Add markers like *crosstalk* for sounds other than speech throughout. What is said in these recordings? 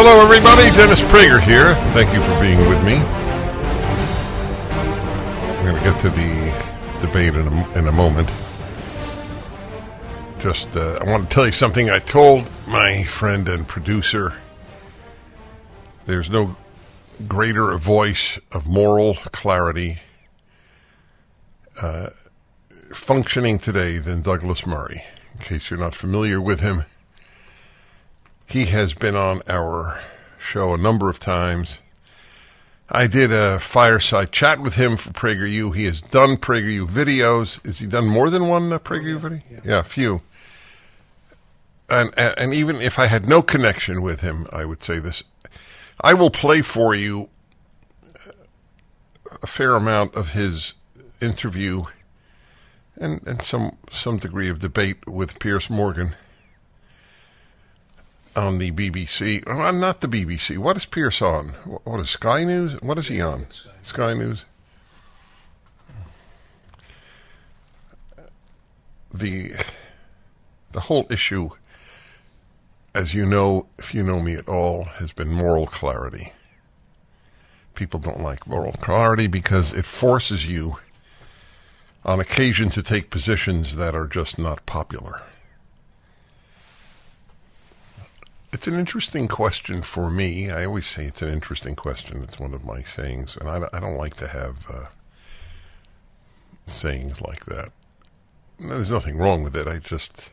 Hello, everybody. Dennis Prager here. Thank you for being with me. We're going to get to the debate in a, in a moment. Just, uh, I want to tell you something I told my friend and producer. There's no greater voice of moral clarity uh, functioning today than Douglas Murray. In case you're not familiar with him, he has been on our show a number of times. I did a fireside chat with him for PragerU. He has done PragerU videos. Has he done more than one uh, PragerU video? Yeah, yeah a few. And, and and even if I had no connection with him, I would say this: I will play for you a fair amount of his interview and, and some some degree of debate with Piers Morgan on the BBC. Oh, not the BBC. What is Piers on? What is Sky News? What is he on? Sky News. The the whole issue, as you know, if you know me at all, has been moral clarity. People don't like moral clarity because it forces you on occasion to take positions that are just not popular. It's an interesting question for me. I always say it's an interesting question. It's one of my sayings, and I, I don't like to have uh, sayings like that. There's nothing wrong with it. I just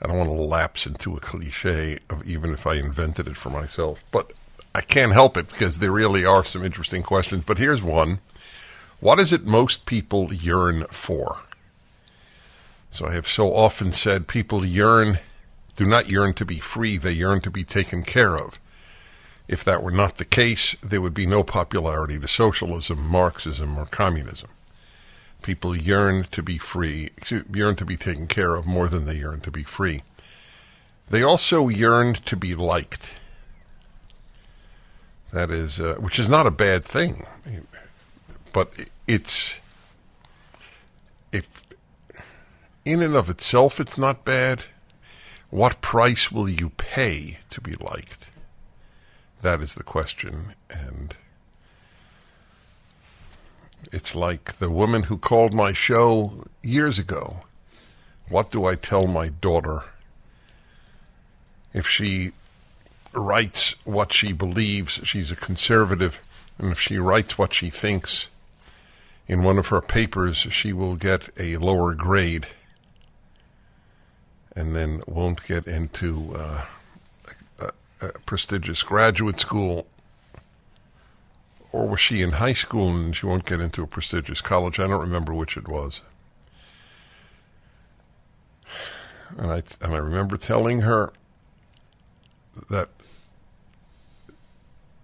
I don't want to lapse into a cliche of even if I invented it for myself. But I can't help it because there really are some interesting questions. But here's one: What is it most people yearn for? So I have so often said people yearn do not yearn to be free, they yearn to be taken care of. If that were not the case, there would be no popularity to socialism, Marxism, or communism. People yearn to be free, yearn to be taken care of more than they yearn to be free. They also yearned to be liked. That is, uh, which is not a bad thing, but it's it in and of itself, it's not bad what price will you pay to be liked? That is the question. And it's like the woman who called my show years ago. What do I tell my daughter if she writes what she believes? She's a conservative, and if she writes what she thinks in one of her papers, she will get a lower grade and then won't get into uh, a, a prestigious graduate school. Or was she in high school and she won't get into a prestigious college? I don't remember which it was. And I and I remember telling her that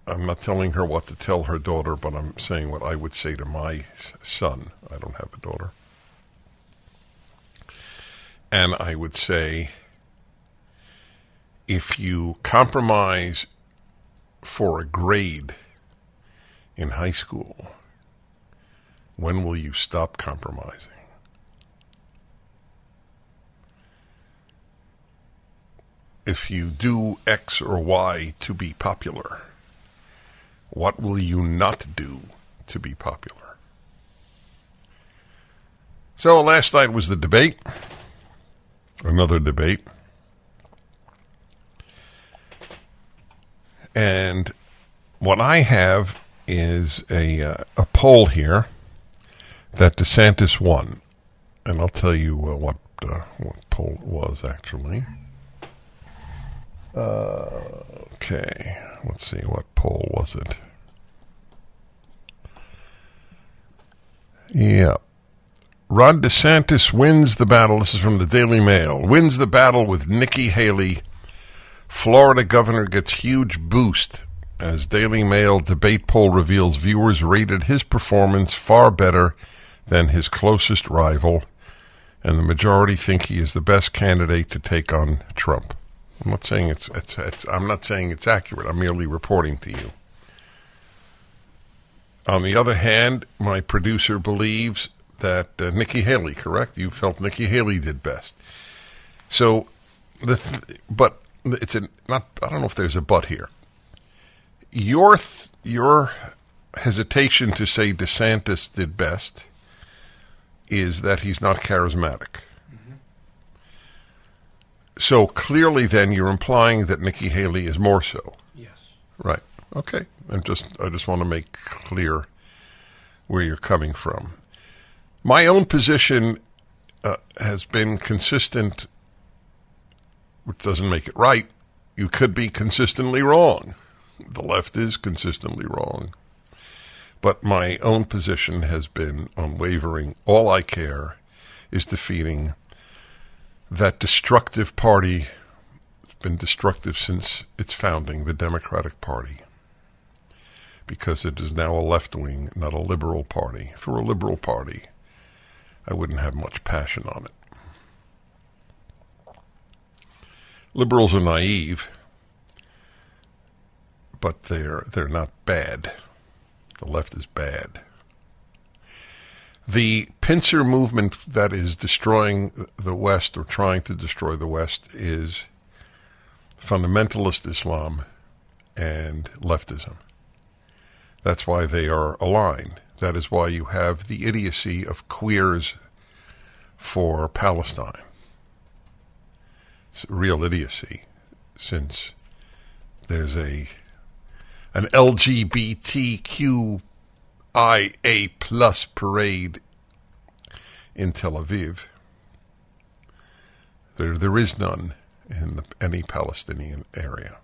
I'm not telling her what to tell her daughter, but I'm saying what I would say to my son. I don't have a daughter. And I would say if you compromise for a grade in high school, when will you stop compromising? If you do X or Y to be popular, what will you not do to be popular? So last night was the debate another debate. And what I have is a uh, a poll here that DeSantis won, and I'll tell you uh, what uh, what poll it was actually. Uh, okay, let's see what poll was it. Yeah. Ron DeSantis wins the battle. This is from the Daily Mail. Wins the battle with Nikki Haley. Florida governor gets huge boost as Daily Mail debate poll reveals viewers rated his performance far better than his closest rival, and the majority think he is the best candidate to take on Trump. I'm not saying it's, it's, it's I'm not saying it's accurate. I'm merely reporting to you. On the other hand, my producer believes that uh, Nikki Haley, correct? You felt Nikki Haley did best. So, the th- but it's a not. I don't know if there's a but here. Your th- your hesitation to say DeSantis did best is that he's not charismatic. So clearly, then you're implying that Nikki Haley is more so. Yes. Right. Okay. And just I just want to make clear where you're coming from. My own position uh, has been consistent, which doesn't make it right. You could be consistently wrong. The left is consistently wrong. But my own position has been unwavering. All I care is defeating that destructive party. It's been destructive since its founding, the Democratic Party because it is now a left wing, not a liberal party. For a liberal party, I wouldn't have much passion on it. Liberals are naive, but they're they're not bad. The left is bad. The pincer movement that is destroying the West or trying to destroy the West is fundamentalist Islam and leftism. That's why they are aligned. That is why you have the idiocy of queers for Palestine. It's real idiocy, since there's a an LGBTQIA plus parade in Tel Aviv. There, there is none in the, any Palestinian area.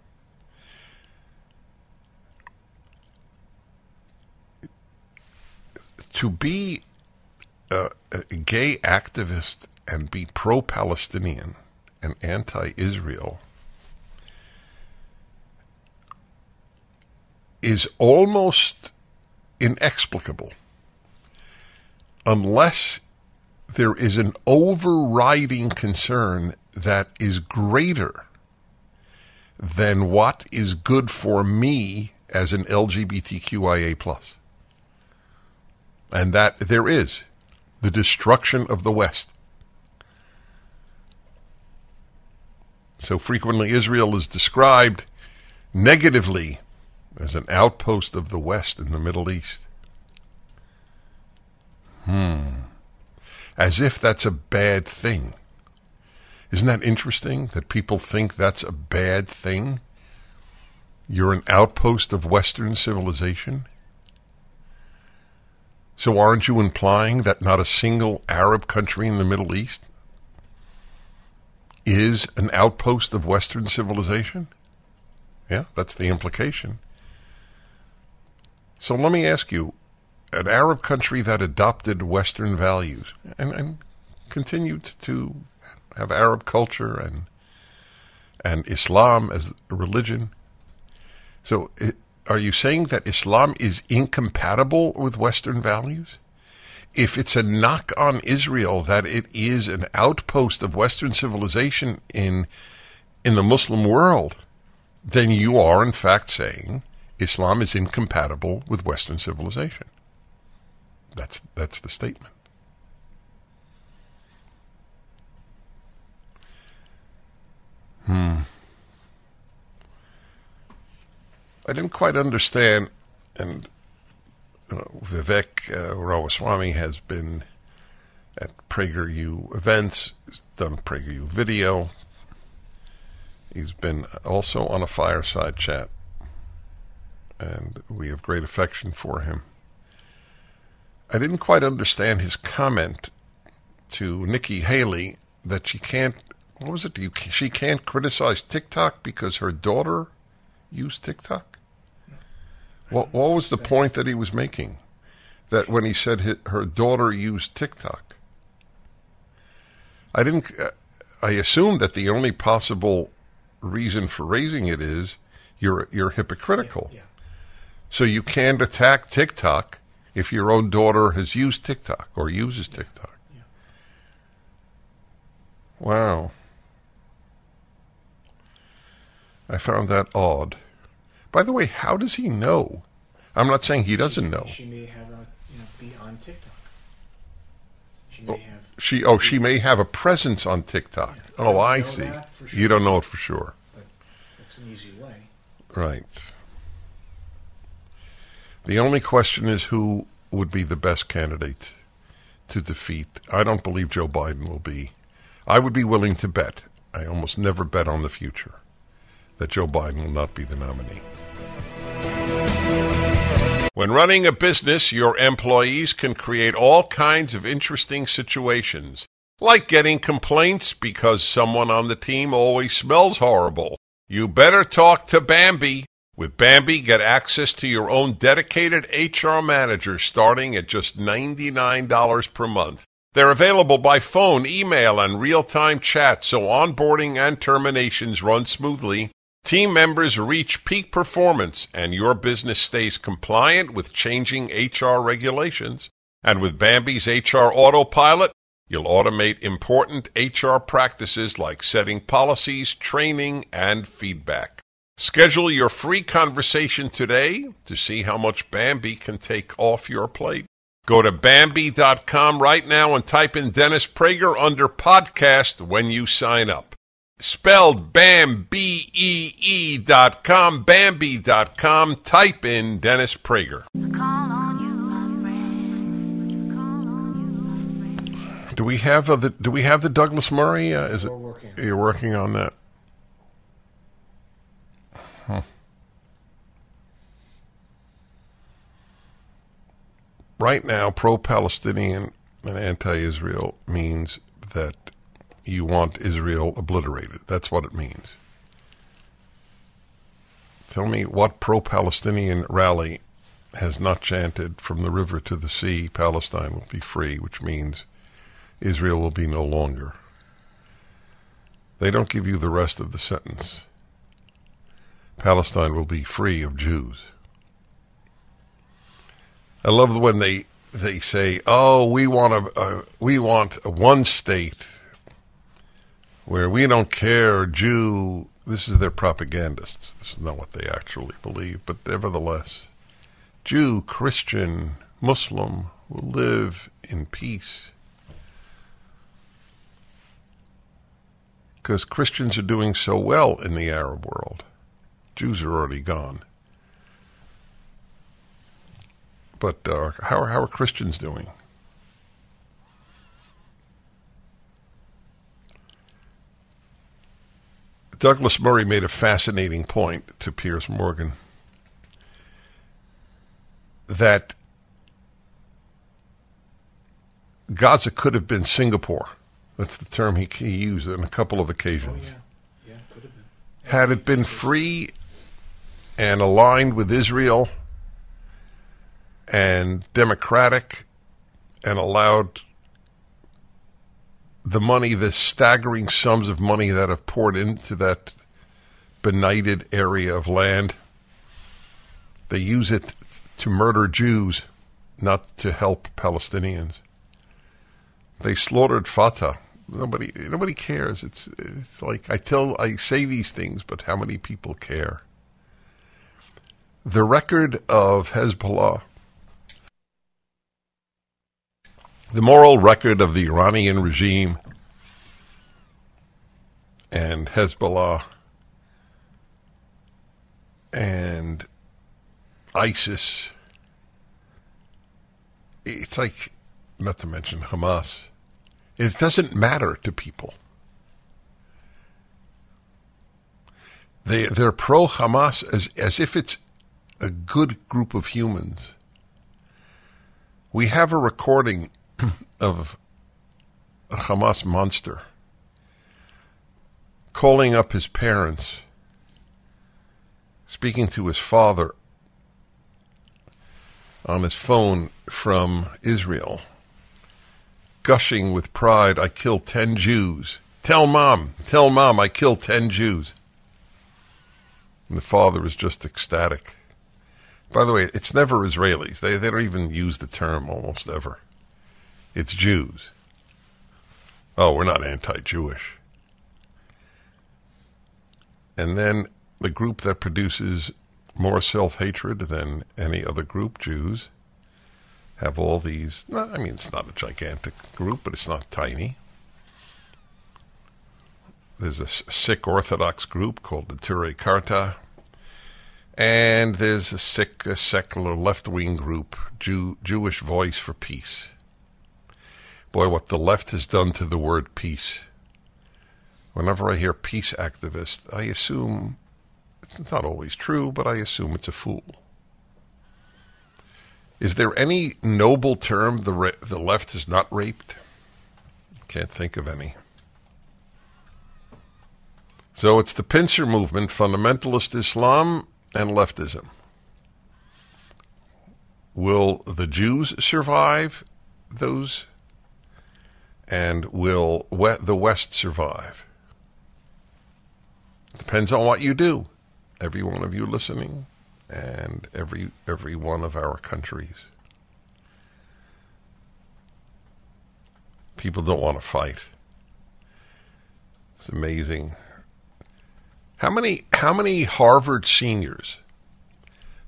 To be a, a gay activist and be pro Palestinian and anti Israel is almost inexplicable unless there is an overriding concern that is greater than what is good for me as an LGBTQIA plus and that there is the destruction of the West. So frequently, Israel is described negatively as an outpost of the West in the Middle East. Hmm. As if that's a bad thing. Isn't that interesting that people think that's a bad thing? You're an outpost of Western civilization? So aren't you implying that not a single Arab country in the Middle East is an outpost of Western civilization? Yeah, that's the implication. So let me ask you an Arab country that adopted Western values and, and continued to have Arab culture and and Islam as a religion. So are you saying that Islam is incompatible with Western values? If it's a knock on Israel that it is an outpost of Western civilization in in the Muslim world, then you are in fact saying Islam is incompatible with Western civilization. That's that's the statement. Hmm. I didn't quite understand, and you know, Vivek uh, Ramaswamy has been at PragerU events, he's done PragerU video. He's been also on a fireside chat. and we have great affection for him. I didn't quite understand his comment to Nikki Haley that she can't. What was it? You, she can't criticize TikTok because her daughter used TikTok. What, what was the point that he was making? That when he said his, her daughter used TikTok, I didn't. I assumed that the only possible reason for raising it is you're you're hypocritical. Yeah, yeah. So you can't attack TikTok if your own daughter has used TikTok or uses TikTok. Yeah. Wow. I found that odd. By the way, how does he know? I'm not saying he doesn't know. She may have a you know be on TikTok. She may oh, have. She oh she may have a presence on TikTok. I Oh, don't I see. for You don't know it for sure. But that's an easy way. Right. The only question is who would be the best candidate to defeat. I don't believe Joe Biden will be. I would be willing to bet. I almost never bet on the future that Joe Biden will not be the nominee. When running a business, your employees can create all kinds of interesting situations, like getting complaints because someone on the team always smells horrible. You better talk to Bambee. With Bambee, get access to your own dedicated HR manager starting at just $99 per month. They're available by phone, email, and real-time chat so onboarding and terminations run smoothly. Team members reach peak performance and your business stays compliant with changing HR regulations. And with Bambee's HR Autopilot, you'll automate important HR practices like setting policies, training, and feedback. Schedule your free conversation today to see how much Bambee can take off your plate. Go to Bambee.com right now and type in Dennis Prager under podcast when you sign up. Spelled Bam, B E E dot com, Bambee dot com. Type in Dennis Prager. Do we have uh, the Do we have the Douglas Murray? Uh, is We're it? working. You're working on that. Huh. Right now, pro-Palestinian and anti-Israel means that you want Israel obliterated. That's what it means. Tell me what pro-Palestinian rally has not chanted from the river to the sea, Palestine will be free, which means Israel will be no longer. They don't give you the rest of the sentence. Palestine will be free of Jews. I love when they they say, "Oh, we want a we want a one state where we don't care Jew." This is their propagandists. This is not what they actually believe, but nevertheless, Jew, Christian, Muslim will live in peace. Because Christians are doing so well in the Arab world. Jews are already gone. But uh, how, how are Christians doing? Douglas Murray made a fascinating point to Piers Morgan that Gaza could have been Singapore. That's the term he, he used on a couple of Oh occasions. yeah, yeah, could have been. Had it been free and aligned with Israel and democratic and allowed the money, the staggering sums of money that have poured into that benighted area of land, they use it to murder Jews, not to help Palestinians. They slaughtered Fatah. Nobody, nobody cares. It's, it's like I tell, I say these things, but how many people care? The record of Hezbollah, the moral record of the Iranian regime and Hezbollah and ISIS, it's like, not to mention Hamas, it doesn't matter to people. They, they're pro Hamas as, as if it's a good group of humans. We have a recording of a Hamas monster calling up his parents, speaking to his father on his phone from Israel, gushing with pride, I killed 10 Jews. Tell mom, tell mom I killed 10 Jews. And the father is just ecstatic. By the way, it's never Israelis. They, they don't even use the term almost ever. It's Jews. Oh, we're not anti Jewish. And then the group that produces more self hatred than any other group, Jews, have all these. I mean, it's not a gigantic group, but it's not tiny. There's a sick Orthodox group called Neturei Karta, and there's a sick, a secular left wing group, Jew, Jewish Voice for Peace. Boy, what the left has done to the word peace. Whenever I hear peace activist, I assume it's not always true, but I assume it's a fool. Is there any noble term the the left has not raped? Can't think of any. So it's the pincer movement, fundamentalist Islam, and leftism. Will the Jews survive those? And will the West survive? Depends on what you do. Every one of you listening, and every every one of our countries. People don't want to fight. It's amazing. How many how many Harvard seniors?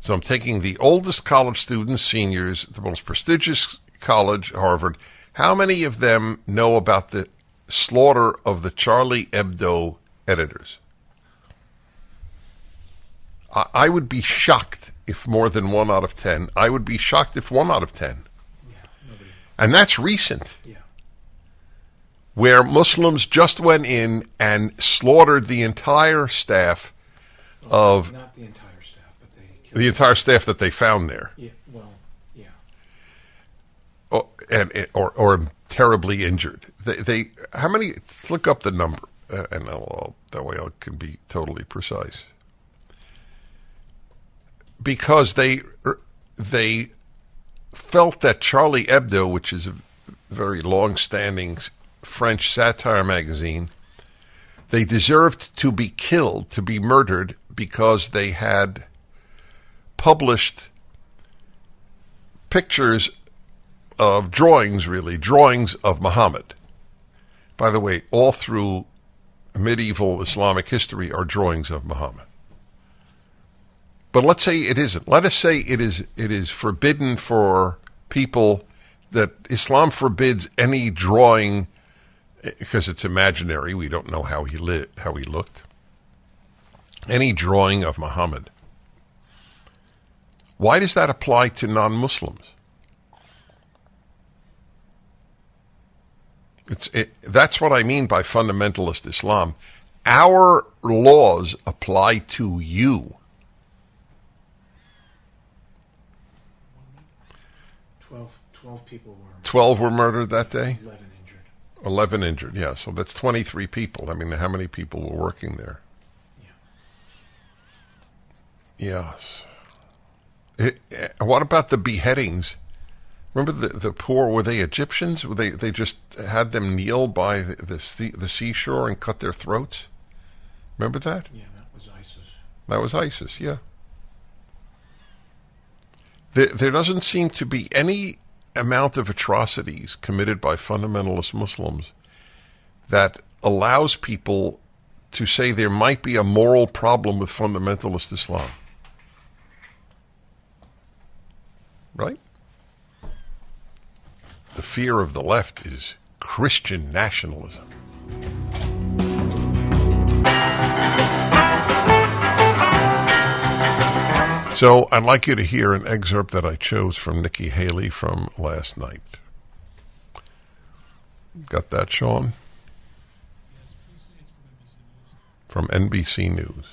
So I'm taking the oldest college students, seniors, the most prestigious college, Harvard. How many of them know about the slaughter of the Charlie Hebdo editors? I would be shocked if more than one out of ten. I would be shocked if one out of ten. Yeah. And that's recent. Yeah. Where Muslims just went in and slaughtered the entire staff of Not the entire staff, but they the entire staff that they found there, Yeah. And or or terribly injured. They, they how many? Look up the number, uh, and I'll, that way I can be totally precise. Because they er, they felt that Charlie Hebdo, which is a very long-standing French satire magazine, they deserved to be killed, to be murdered, because they had published pictures of drawings, really, drawings of Muhammad. By the way, all through medieval Islamic history are drawings of Muhammad. But let's say it isn't. Let us say it is it is forbidden for people that Islam forbids any drawing because it's imaginary. We don't know how he lit, how he looked. Any drawing of Muhammad. Why does that apply to non-Muslims? It's it, that's what I mean by fundamentalist Islam. Our laws apply to you. 12, 12 people were. 12 were murdered that day, 11 injured. 11 injured. Yeah, so that's 23 people. I mean, how many people were working there? Yes. It, eh, what about the beheadings? Remember the the poor? Were they Egyptians? Were they they just had them kneel by the the, sea, the seashore and cut their throats? Remember that? Yeah, that was ISIS. That was ISIS. Yeah. There, there doesn't seem to be any amount of atrocities committed by fundamentalist Muslims that allows people to say there might be a moral problem with fundamentalist Islam. Right? The fear of the left is Christian nationalism. So I'd like you to hear an excerpt that I chose from Nikki Haley from last night. Got that, Sean? From NBC News.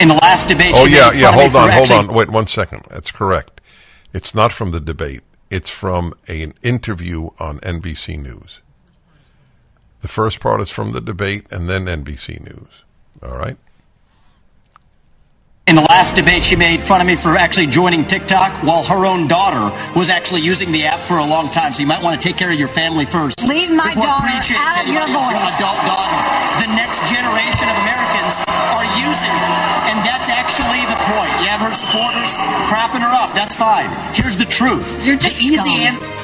In the last debate, Oh yeah, yeah. fun of me Hold on, hold on. Wait one second. That's correct. It's not from the debate. It's from an interview on NBC News. The first part is from the debate, and then NBC News. All right. In the last debate, she made fun of me for actually joining TikTok while her own daughter was actually using the app for a long time. So you might want to take care of your family first. Leave my Before daughter out of your voice. Adult daughter. The next generation of Americans are using it, and that's actually the point. You have her supporters propping her up. That's fine. Here's the truth. You're just the easy answer.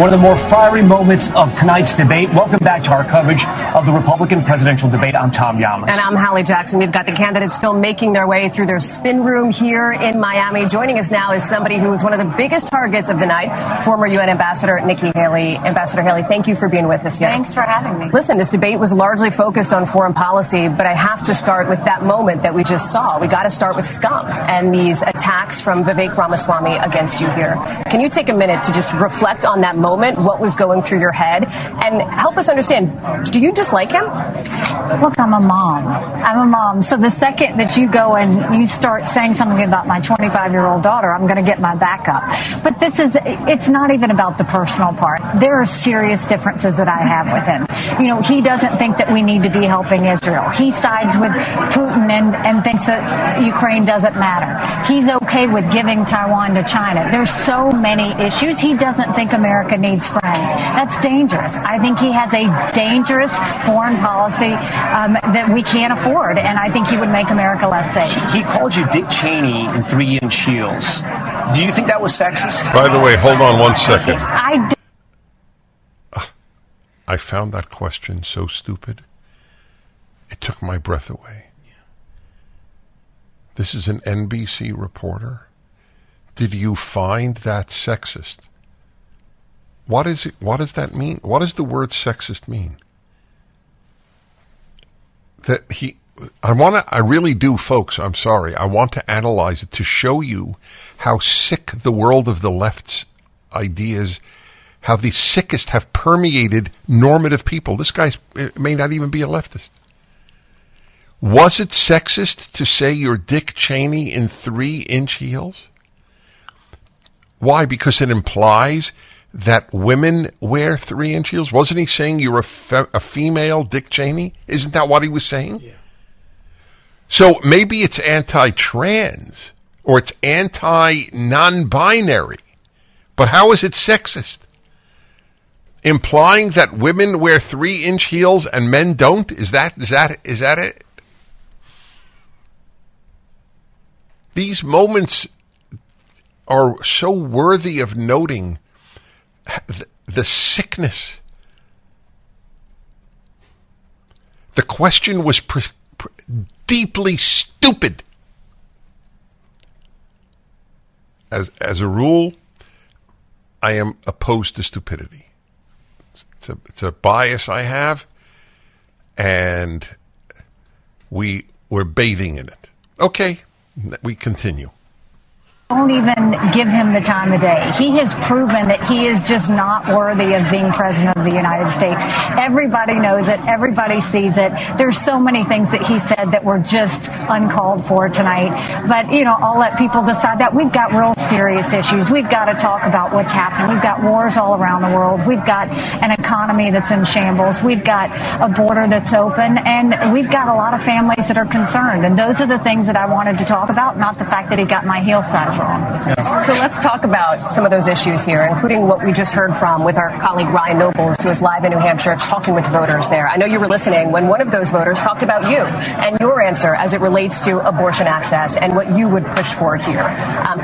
One of the more fiery moments of tonight's debate. Welcome back to our coverage of the Republican presidential debate. I'm Tom Llamas. And I'm Hallie Jackson. We've got the candidates still making their way through their spin room here in Miami. Joining us now is somebody who was one of the biggest targets of the night, former UN Ambassador Nikki Haley. Ambassador Haley, thank you for being with us here. Thanks for having me. Listen, this debate was largely focused on foreign policy, but I have to start with that moment that we just saw. We got to start with scum and these attacks from Vivek Ramaswamy against you here. Can you take a minute to just reflect on that moment, what was going through your head, and help us understand, do you dislike him? Look, I'm a mom. I'm a mom. So the second that you go and you start saying something about my 25 year old daughter, I'm going to get my back up. But this is, it's not even about the personal part. There are serious differences that I have with him. You know, he doesn't think that we need to be helping Israel. He sides with Putin and, and thinks that Ukraine doesn't matter. He's okay with giving Taiwan to China. There's so many issues. He doesn't think America needs friends. That's dangerous. I think he has a dangerous foreign policy um, that we can't afford, and I think he would make America less safe. He called you Dick Cheney in three inch heels. Do you think that was sexist? By the way, hold on one second. I I found that question so stupid. It took my breath away. This is an NBC reporter. Did you find that sexist? What is it, what does that mean? What does the word sexist mean? That he I want to I really do folks, I'm sorry. I want to analyze it to show you how sick the world of the left's ideas how the sickest have permeated normative people. This guy eh, may not even be a leftist. Was it sexist to say you're Dick Cheney in three inch heels? Why? Because it implies that women wear three inch heels. Wasn't he saying you're a, fe- a female Dick Cheney? Isn't that what he was saying? Yeah. So maybe it's anti trans or it's anti non binary. But how is it sexist? Implying that women wear three inch heels and men don't? Is that is that is that it? These moments are so worthy of noting the, sickness. The question was pre- pre- deeply stupid. As as a rule, I am opposed to stupidity. It's a, it's a bias I have, and we we're bathing in it. Okay, we continue. Don't even give him the time of day. He has proven that he is just not worthy of being president of the United States. Everybody knows it. Everybody sees it. There's so many things that he said that were just uncalled for tonight. But, you know, I'll let people decide that. We've got real serious issues. We've got to talk about what's happening. We've got wars all around the world. We've got an economy that's in shambles. We've got a border that's open. And we've got a lot of families that are concerned. And those are the things that I wanted to talk about, not the fact that he got my heel size So let's talk about some of those issues here, including what we just heard from with our colleague Ryan Nobles, who is live in New Hampshire talking with voters there. I know you were listening when one of those voters talked about you and your answer as it relates to abortion access and what you would push for here. Um,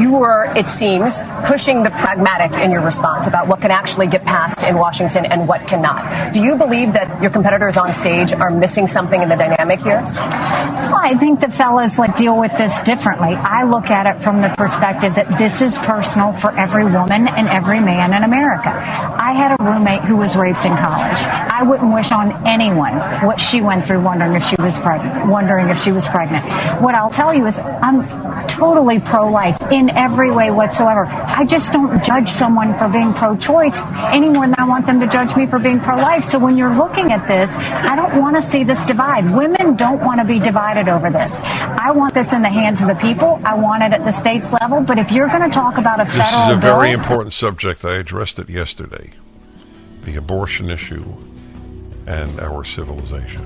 you were, it seems, pushing the pragmatic in your response about what can actually get passed in Washington and what cannot. Do you believe that your competitors on stage are missing something in the dynamic here? Well, I think the fellas like deal with this differently. I look at it from the perspective that this is personal for every woman and every man in America. I had a roommate who was raped in college. I wouldn't wish on anyone what she went through wondering if she was pregnant, wondering if she was pregnant. What I'll tell you is I'm totally pro-life. In every way whatsoever. I just don't judge someone for being pro-choice any more than I want them to judge me for being pro-life. So when you're looking at this, I don't want to see this divide. Women don't want to be divided over this. I want this in the hands of the people. I want it at the states level. But if you're going to talk about a This federal is a bill, very important subject. I addressed it yesterday. The abortion issue and our civilization.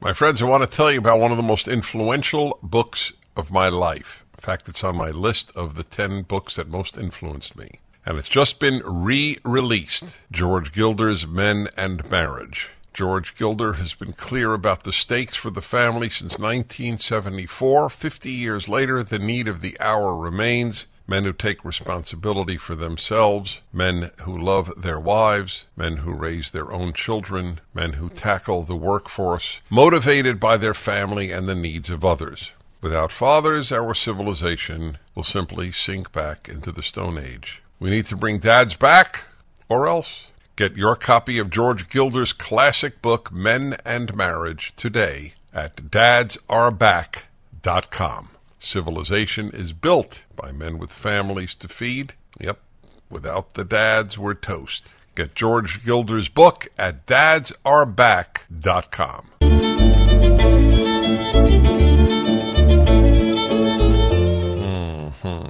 My friends, I want to tell you about one of the most influential books of my life. In fact, it's on my list of the 10 books that most influenced me. And it's just been re released George Gilder's Men and Marriage. George Gilder has been clear about the stakes for the family since 1974. Fifty years later, the need of the hour remains. Men who take responsibility for themselves, men who love their wives, men who raise their own children, men who tackle the workforce, motivated by their family and the needs of others. Without fathers, our civilization will simply sink back into the Stone Age. We need to bring dads back, or else. Get your copy of George Gilder's classic book, Men and Marriage, today at dadsareback.com. Civilization is built by men with families to feed. Yep, without the dads, we're toast. Get George Gilder's book at dadsareback.com.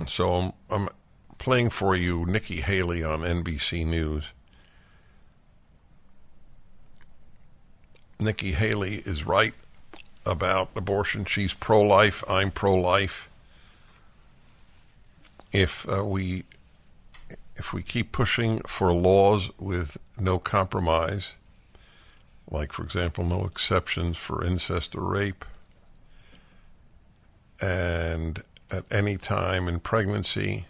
So I'm, I'm playing for you Nikki Haley on NBC News. Nikki Haley is right about abortion. She's pro life. I'm pro life. If uh, we if we keep pushing for laws with no compromise, like for example, no exceptions for incest or rape, and at any time in pregnancy,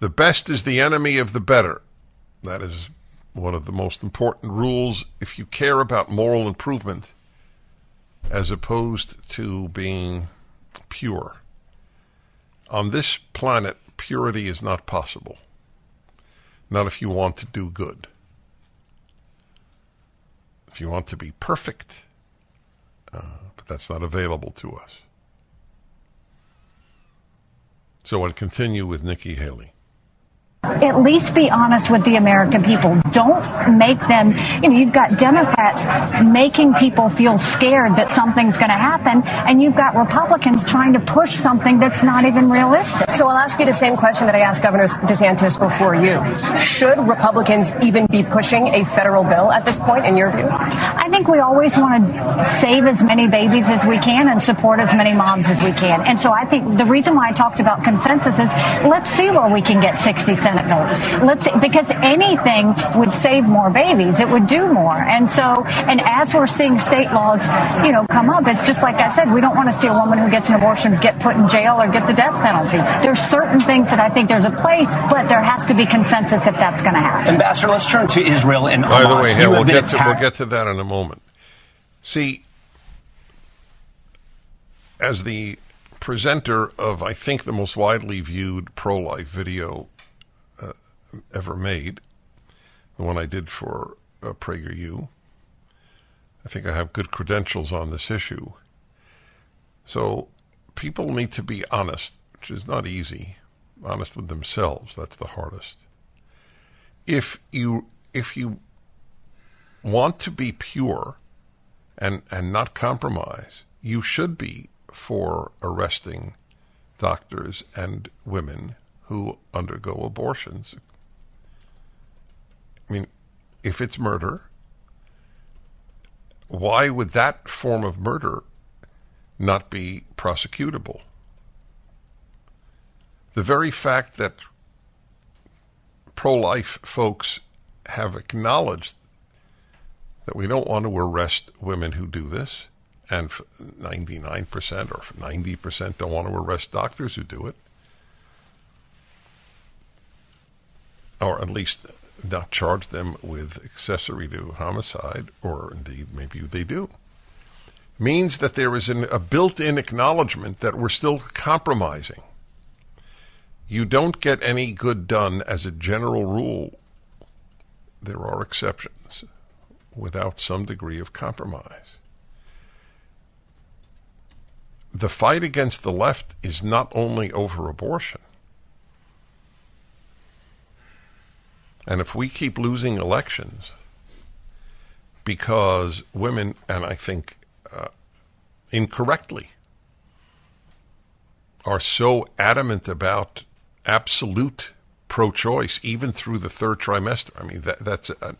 the best is the enemy of the better. That is one of the most important rules if you care about moral improvement as opposed to being pure. On this planet, purity is not possible. Not if you want to do good. If you want to be perfect, uh, but that's not available to us. So I'll continue with Nikki Haley. At least be honest with the American people. Don't make them, you know, you've got Democrats making people feel scared that something's going to happen, and you've got Republicans trying to push something that's not even realistic. So I'll ask you the same question that I asked Governor DeSantis before you. Should Republicans even be pushing a federal bill at this point, in your view? I think we always want to save as many babies as we can and support as many moms as we can. And so I think the reason why I talked about consensus is let's see where we can get 60 Senate votes. Let's see, because anything would save more babies. It would do more. And so, and as we're seeing state laws, you know, come up, it's just like I said, we don't want to see a woman who gets an abortion get put in jail or get the death penalty. There's certain things that I think there's a place, but there has to be consensus if that's going to happen. Ambassador, let's turn to Israel and By the way, here, we'll get, to, we'll get to that in a moment. See, as the presenter of, I think, the most widely viewed pro life video ever made, the one I did for uh, PragerU, I think I have good credentials on this issue. So people need to be honest, which is not easy. Honest with themselves, that's the hardest. If you if you want to be pure and and not compromise, you should be for arresting doctors and women who undergo abortions. I mean, if it's murder, why would that form of murder not be prosecutable? The very fact that pro life folks have acknowledged that we don't want to arrest women who do this, and 99% or 90% don't want to arrest doctors who do it, or at least not charge them with accessory to homicide, or indeed maybe they do, means that there is an, a built in acknowledgement that we're still compromising. You don't get any good done as a general rule. There are exceptions without some degree of compromise. the fight against the left is not only over abortion. And if we keep losing elections because women, and I think uh, incorrectly, are so adamant about absolute pro choice, even through the third trimester, I mean, that, that's an,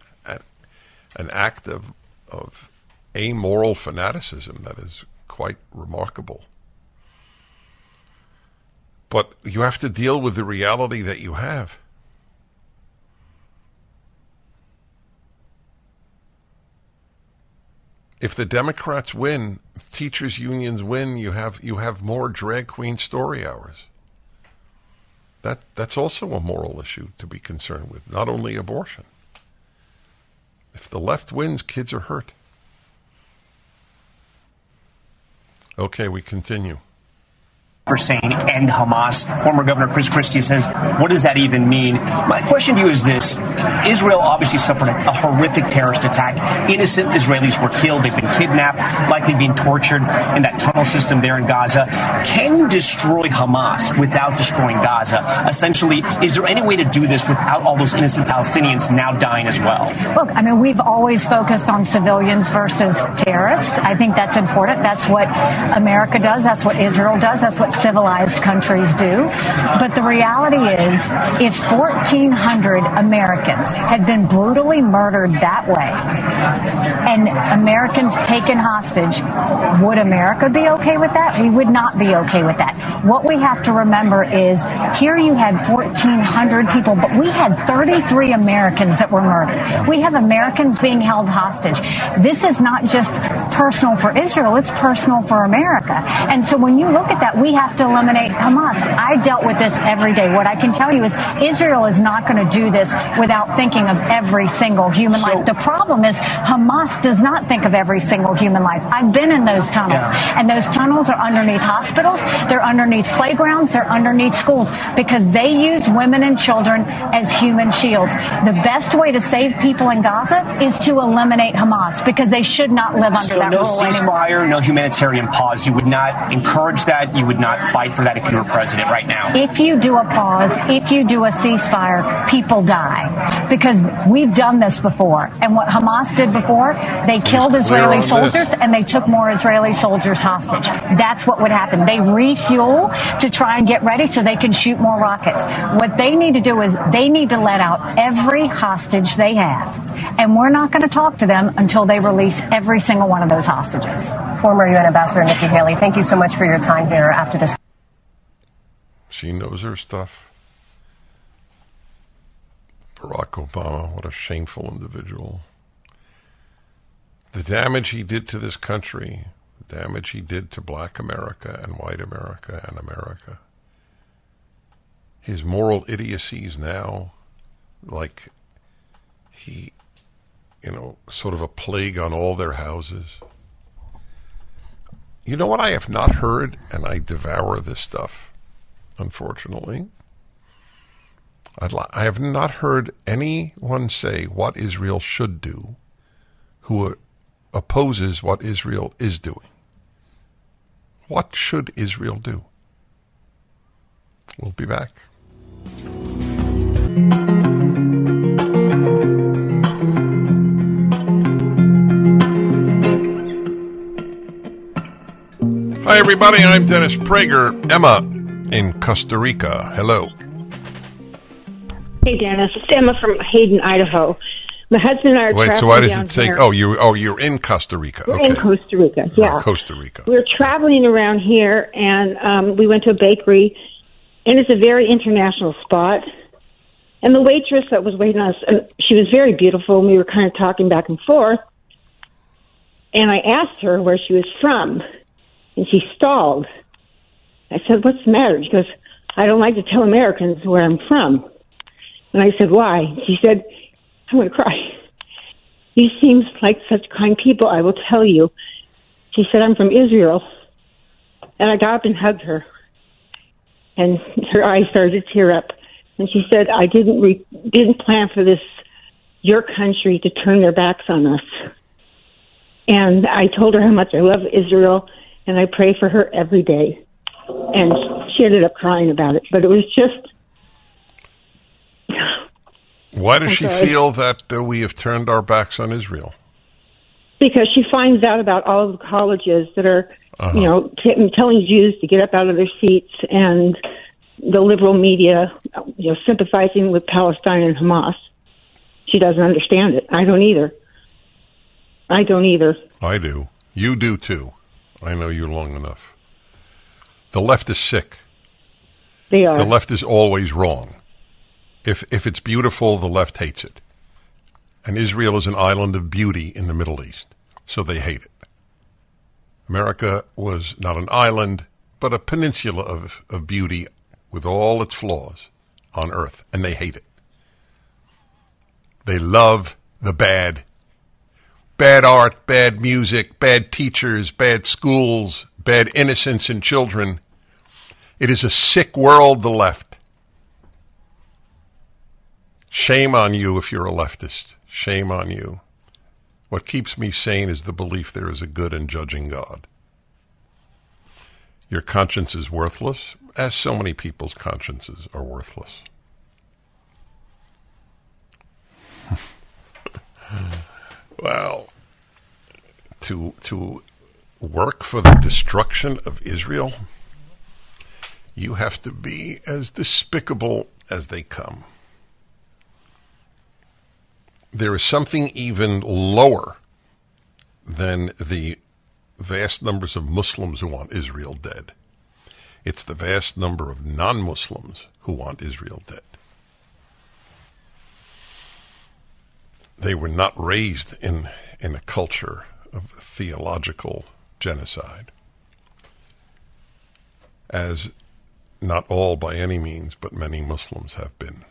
an act of, of amoral fanaticism that is quite remarkable. But you have to deal with the reality that you have. If the Democrats win, teachers unions win, you have you have more drag queen story hours. That that's also a moral issue to be concerned with, not only abortion. If the left wins, kids are hurt. Okay, we continue for saying end Hamas. Former Governor Chris Christie says, what does that even mean? My question to you is this Israel obviously suffered a, horrific terrorist attack. Innocent Israelis were killed, they've been kidnapped, likely being tortured in that tunnel system there in Gaza. Can you destroy Hamas without destroying Gaza? Essentially, is there any way to do this without all those innocent Palestinians now dying as well? Look, I mean, we've always focused on civilians versus terrorists. I think that's important. That's what America does. That's what Israel does. That's what civilized countries do. But the reality is, if 1,400 Americans had been brutally murdered that way and Americans taken hostage, would America be okay with that? We would not be okay with that. What we have to remember is here you had 1,400 people, but we had 33 Americans that were murdered. We have Americans being held hostage. This is not just personal for Israel, it's personal for America. And so when you look at that, we have to eliminate Hamas. I dealt with this every day. What I can tell you is Israel is not going to do this without thinking of every single human so, life. The problem is Hamas does not think of every single human life. I've been in those tunnels, yeah. and those tunnels are underneath hospitals, they're underneath playgrounds, they're underneath schools because they use women and children as human shields. The best way to save people in Gaza is to eliminate Hamas because they should not live under so that no rule ceasefire, anymore. no humanitarian pause. You would not encourage that. You would not fight for that if you were president right now. If you do a pause, if you do a ceasefire, people die because we've done this before. And what Hamas did before, they killed Israeli soldiers and they took more Israeli soldiers hostage. That's what would happen. They refuel to try and get ready so they can shoot more rockets. What they need to do is they need to let out every hostage they have. And we're not going to talk to them until they release every single one of those hostages. Former UN Ambassador Nikki Haley, thank you so much for your time here after this. She knows her stuff. Barack Obama, what a shameful individual. The damage he did to this country, the damage he did to black America and white America and America. His moral idiocies now, like he, you know, sort of a plague on all their houses. You know what I have not heard, and I devour this stuff, unfortunately. I have not heard anyone say what Israel should do who opposes what Israel is doing. What should Israel do? We'll be back. Hi, everybody. I'm Dennis Prager. Emma in Costa Rica. Hello. Hey, Dennis. It's Emma from Hayden, Idaho. My husband and I are Wait, traveling so why does down it say? here. Oh, you oh you're in Costa Rica. We're okay. in Costa Rica. Yeah, Oh, Costa Rica. We're traveling around here, and um, we went to a bakery, and it's a very international spot. And the waitress that was waiting on us, and she was very beautiful, and we were kind of talking back and forth. And I asked her where she was from, and she stalled. I said, "What's the matter?" She goes, "I don't like to tell Americans where I'm from." And I said, "Why?" She said, "I'm going to cry." You seem like such kind people. I will tell you. She said, "I'm from Israel," and I got up and hugged her, and her eyes started to tear up. And she said, "I didn't re- didn't plan for this, your country to turn their backs on us." And I told her how much I love Israel and I pray for her every day. And she ended up crying about it, but it was just. Why does I'm she sorry. feel that uh, we have turned our backs on Israel? because she finds out about all of the colleges that are, Uh-huh. you know, t- telling Jews to get up out of their seats, and the liberal media, you know, sympathizing with Palestine and Hamas. She doesn't understand it. I don't either. I don't either. I do. You do too. I know you long enough. The left is sick. They are. The left is always wrong. If if it's beautiful, the left hates it. And Israel is an island of beauty in the Middle East, so they hate it. America was not an island, but a peninsula of, of beauty with all its flaws on earth, and they hate it. They love the bad. Bad art, bad music, bad teachers, bad schools, bad innocence in children. It is a sick world, the left. Shame on you if you're a leftist. Shame on you. What keeps me sane is the belief there is a good and judging God. Your conscience is worthless, as so many people's consciences are worthless. *laughs* well, to to work for the destruction of Israel, you have to be as despicable as they come. There is something even lower than the vast numbers of Muslims who want Israel dead. It's the vast number of non Muslims who want Israel dead. They were not raised in, in a culture of theological genocide, as not all by any means, but many Muslims have been.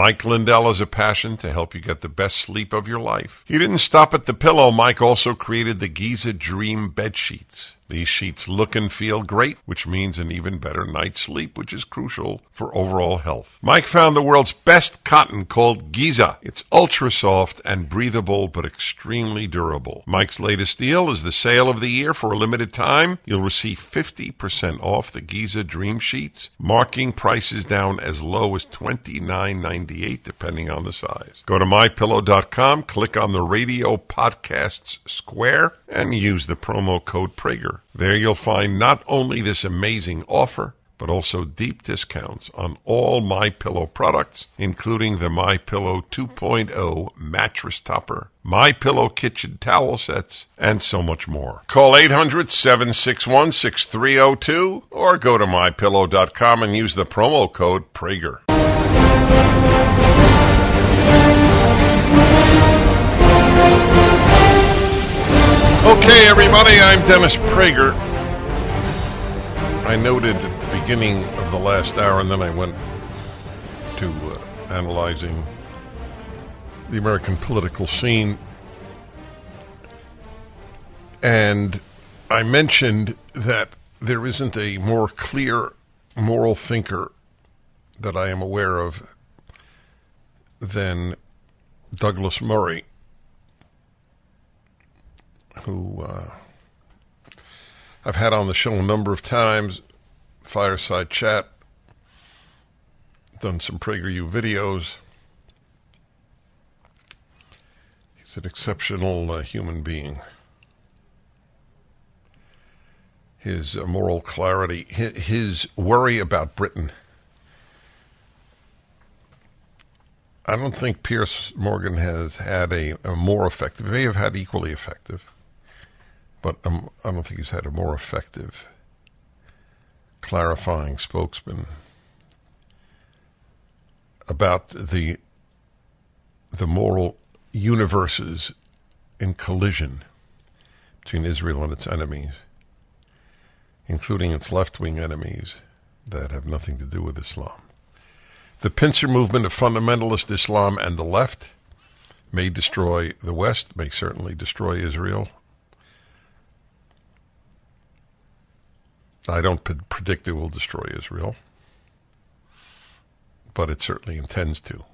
Mike Lindell has a passion to help you get the best sleep of your life. He didn't stop at the pillow. Mike also created the Giza Dream bed sheets. These sheets look and feel great, which means an even better night's sleep, which is crucial for overall health. Mike found the world's best cotton called Giza. It's ultra soft and breathable, but extremely durable. Mike's latest deal is the sale of the year for a limited time. You'll receive 50% off the Giza Dream Sheets, marking prices down as low as $29.98 depending on the size. Go to mypillow.com, click on the radio podcasts square, and use the promo code Prager. There you'll find not only this amazing offer, but also deep discounts on all My Pillow products, including the My Pillow 2.0 mattress topper, My Pillow kitchen towel sets, and so much more. Call 800-761-6302 or go to mypillow.com and use the promo code Prager. Everybody, I'm Dennis Prager. I noted at the beginning of the last hour, and then I went to uh, analyzing the American political scene, and I mentioned that there isn't a more clear moral thinker that I am aware of than Douglas Murray who uh, I've had on the show a number of times, fireside chat, done some PragerU videos. He's an exceptional uh, human being. His uh, moral clarity, his, his worry about Britain. I don't think Piers Morgan has had a, a more effective, they have had equally effective but um, I don't think he's had a more effective clarifying spokesman about the the moral universes in collision between Israel and its enemies, including its left-wing enemies that have nothing to do with Islam. The pincer movement of fundamentalist Islam and the left may destroy the West, may certainly destroy Israel, I don't predict it will destroy Israel. but it certainly intends to.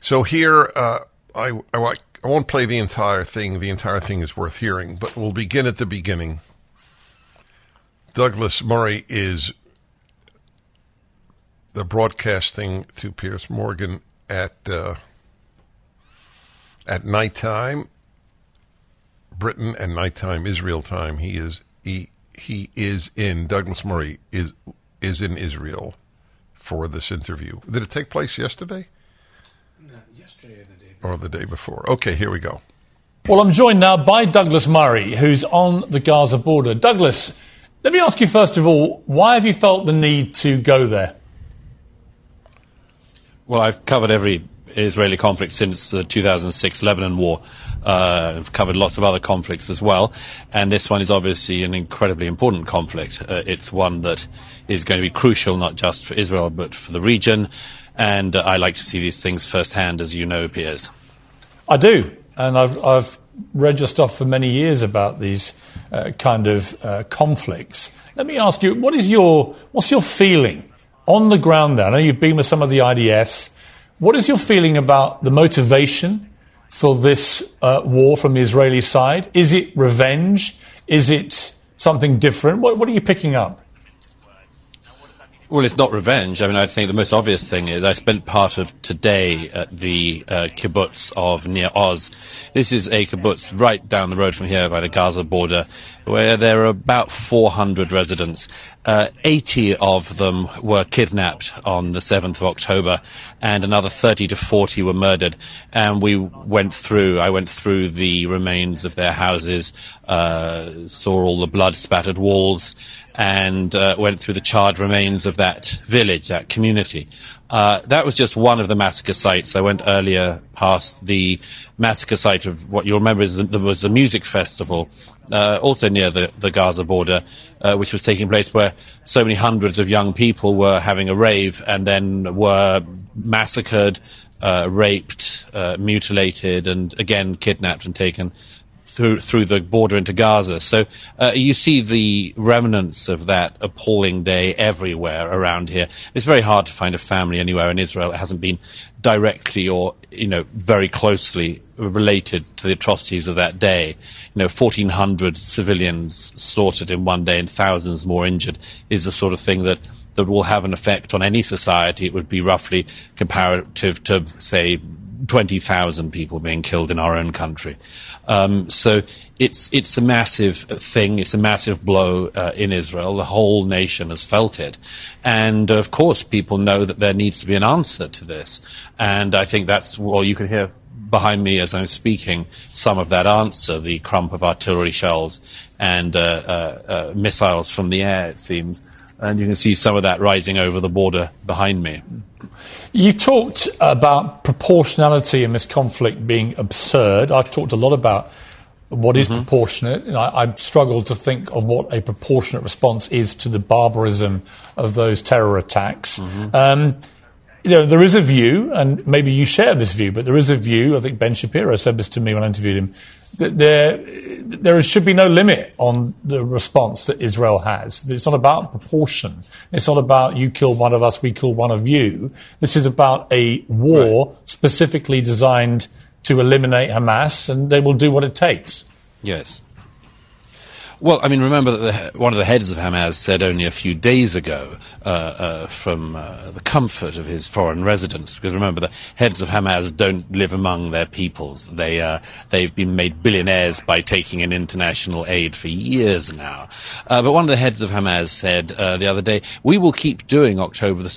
So here, uh, I, I, I won't play the entire thing. The entire thing is worth hearing, but we'll begin at the beginning. Douglas Murray is the broadcasting to Piers Morgan at uh, at nighttime, Britain, and nighttime Israel time. He is he he is in Douglas Murray is is in Israel for this interview. Did it take place yesterday? No, yesterday or the day Or the day before? Okay, here we go. Well, I'm joined now by Douglas Murray, who's on the Gaza border. Douglas, let me ask you first of all, why have you felt the need to go there? Well, I've covered every Israeli conflict since the 2006 Lebanon war. Uh, covered lots of other conflicts as well, and this one is obviously an incredibly important conflict. Uh, it's one that is going to be crucial not just for Israel but for the region, and uh, I like to see these things firsthand, as you know, Piers. I do, and I've, I've read your stuff for many years about these uh, kind of uh, conflicts. Let me ask you, what is your what's your feeling on the ground there? I know you've been with some of the IDF. What is your feeling about the motivation for this uh, war from the Israeli side? Is it revenge? Is it something different? What, what are you picking up? Well, it's not revenge. I mean, I think the most obvious thing is I spent part of today at the uh, kibbutz of Nir Oz. This is a kibbutz right down the road from here by the Gaza border, where there are about 400 residents. Uh, 80 of them were kidnapped on the 7th of October, and another 30 to 40 were murdered. And we went through, I went through the remains of their houses, uh, saw all the blood spattered walls, and uh, went through the charred remains of that village, that community. Uh, that was just one of the massacre sites. I went earlier past the massacre site of what you'll remember is the, there was a music festival, uh, also near the, the Gaza border, uh, which was taking place where so many hundreds of young people were having a rave and then were massacred, uh, raped, uh, mutilated, and again kidnapped and taken through through the border into Gaza. So uh, you see the remnants of that appalling day everywhere around here. It's very hard to find a family anywhere in Israel that hasn't been directly or you know very closely related to the atrocities of that day. You know, 1,400 civilians slaughtered in one day and thousands more injured is the sort of thing that that will have an effect on any society. It would be roughly comparative to say 20,000 people being killed in our own country. Um, so it's it's a massive thing. It's a massive blow uh, in Israel. The whole nation has felt it, and of course, people know that there needs to be an answer to this. And I think that's well, you can hear behind me as I'm speaking some of that answer: the crump of artillery shells and uh, uh, uh missiles from the air. It seems. And you can see some of that rising over the border behind me. You've talked about proportionality in this conflict being absurd. I've talked a lot about what is mm-hmm. proportionate. And I, I struggle to think of what a proportionate response is to the barbarism of those terror attacks. Mm-hmm. Um, you know, there is a view, and maybe you share this view, but there is a view. I think Ben Shapiro said this to me when I interviewed him there there should be no limit on the response that Israel has. It's not about proportion. It's not about you kill one of us, we kill one of you. This is about a war right. specifically designed to eliminate Hamas, and they will do what it takes. Yes. Well, I mean, remember that the, one of the heads of Hamas said only a few days ago, uh, uh, from uh, the comfort of his foreign residence, because remember the heads of Hamas don't live among their peoples. They uh, they've been made billionaires by taking in international aid for years now. Uh, but one of the heads of Hamas said uh, the other day, "We will keep doing October the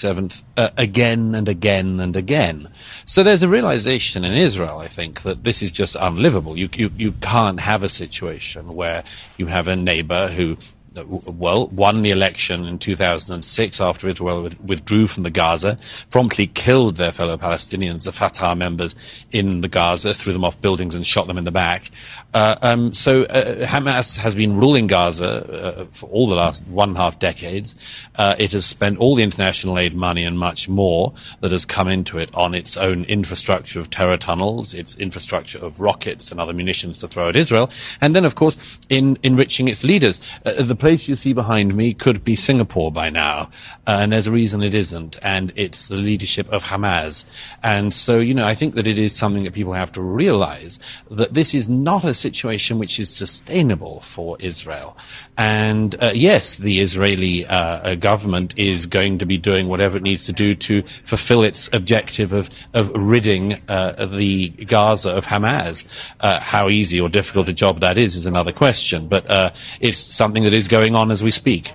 seventh again and again and again." So there's a realization in Israel, I think, that this is just unlivable. You you, you can't have a situation where you have a neighbor who well, won the election in 2006 after Israel withdrew from the Gaza, promptly killed their fellow Palestinians, the Fatah members in the Gaza, threw them off buildings and shot them in the back. Uh, um, so uh, Hamas has been ruling Gaza uh, for all the last one and a half decades. Uh, it has spent all the international aid money and much more that has come into it on its own infrastructure of terror tunnels, its infrastructure of rockets and other munitions to throw at Israel, and then, of course, in enriching its leaders. Uh, the place you see behind me could be Singapore by now, uh, and there's a reason it isn't, and it's the leadership of Hamas. And so, you know, I think that it is something that people have to realize that this is not a situation which is sustainable for Israel. And uh, yes, the Israeli uh, government is going to be doing whatever it needs to do to fulfill its objective of, of ridding uh, the Gaza of Hamas. Uh, how easy or difficult a job that is is another question, but uh, it's something that is going on as we speak.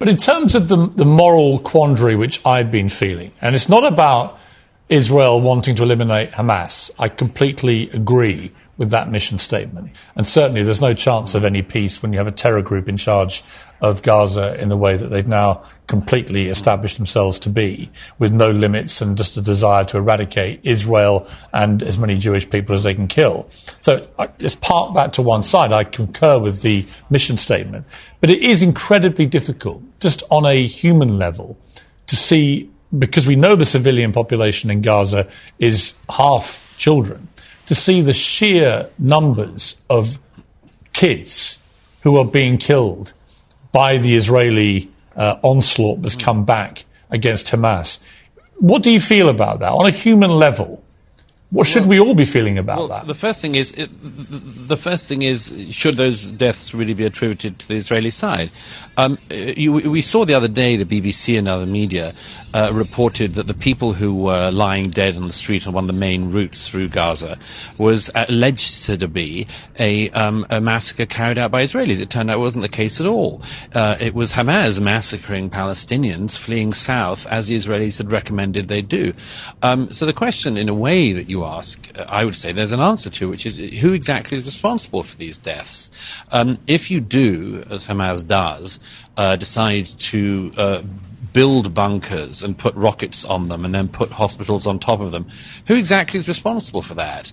But in terms of the, the moral quandary which I've been feeling, and it's not about Israel wanting to eliminate Hamas, I completely agree with that mission statement. And certainly there's no chance of any peace when you have a terror group in charge of Gaza in the way that they've now completely established themselves to be, with no limits and just a desire to eradicate Israel and as many Jewish people as they can kill. So let's park that to one side. I concur with the mission statement. But it is incredibly difficult, just on a human level, to see, because we know the civilian population in Gaza is half children, to see the sheer numbers of kids who are being killed by the Israeli uh, onslaught that's come back against Hamas. What do you feel about that on a human level? What should we all be feeling about well, that? The first thing is, it, the first thing is, should those deaths really be attributed to the Israeli side? Um, you, we saw the other day the BBC and other media uh, reported that the people who were lying dead on the street on one of the main routes through Gaza was alleged to be a, um, a massacre carried out by Israelis. It turned out it wasn't the case at all. Uh, it was Hamas massacring Palestinians fleeing south, as the Israelis had recommended they do. Um, so the question, in a way, that you ask, uh, I would say there's an answer to, which is who exactly is responsible for these deaths? Um, if you do, as Hamas does, uh, decide to uh, build bunkers and put rockets on them and then put hospitals on top of them, who exactly is responsible for that?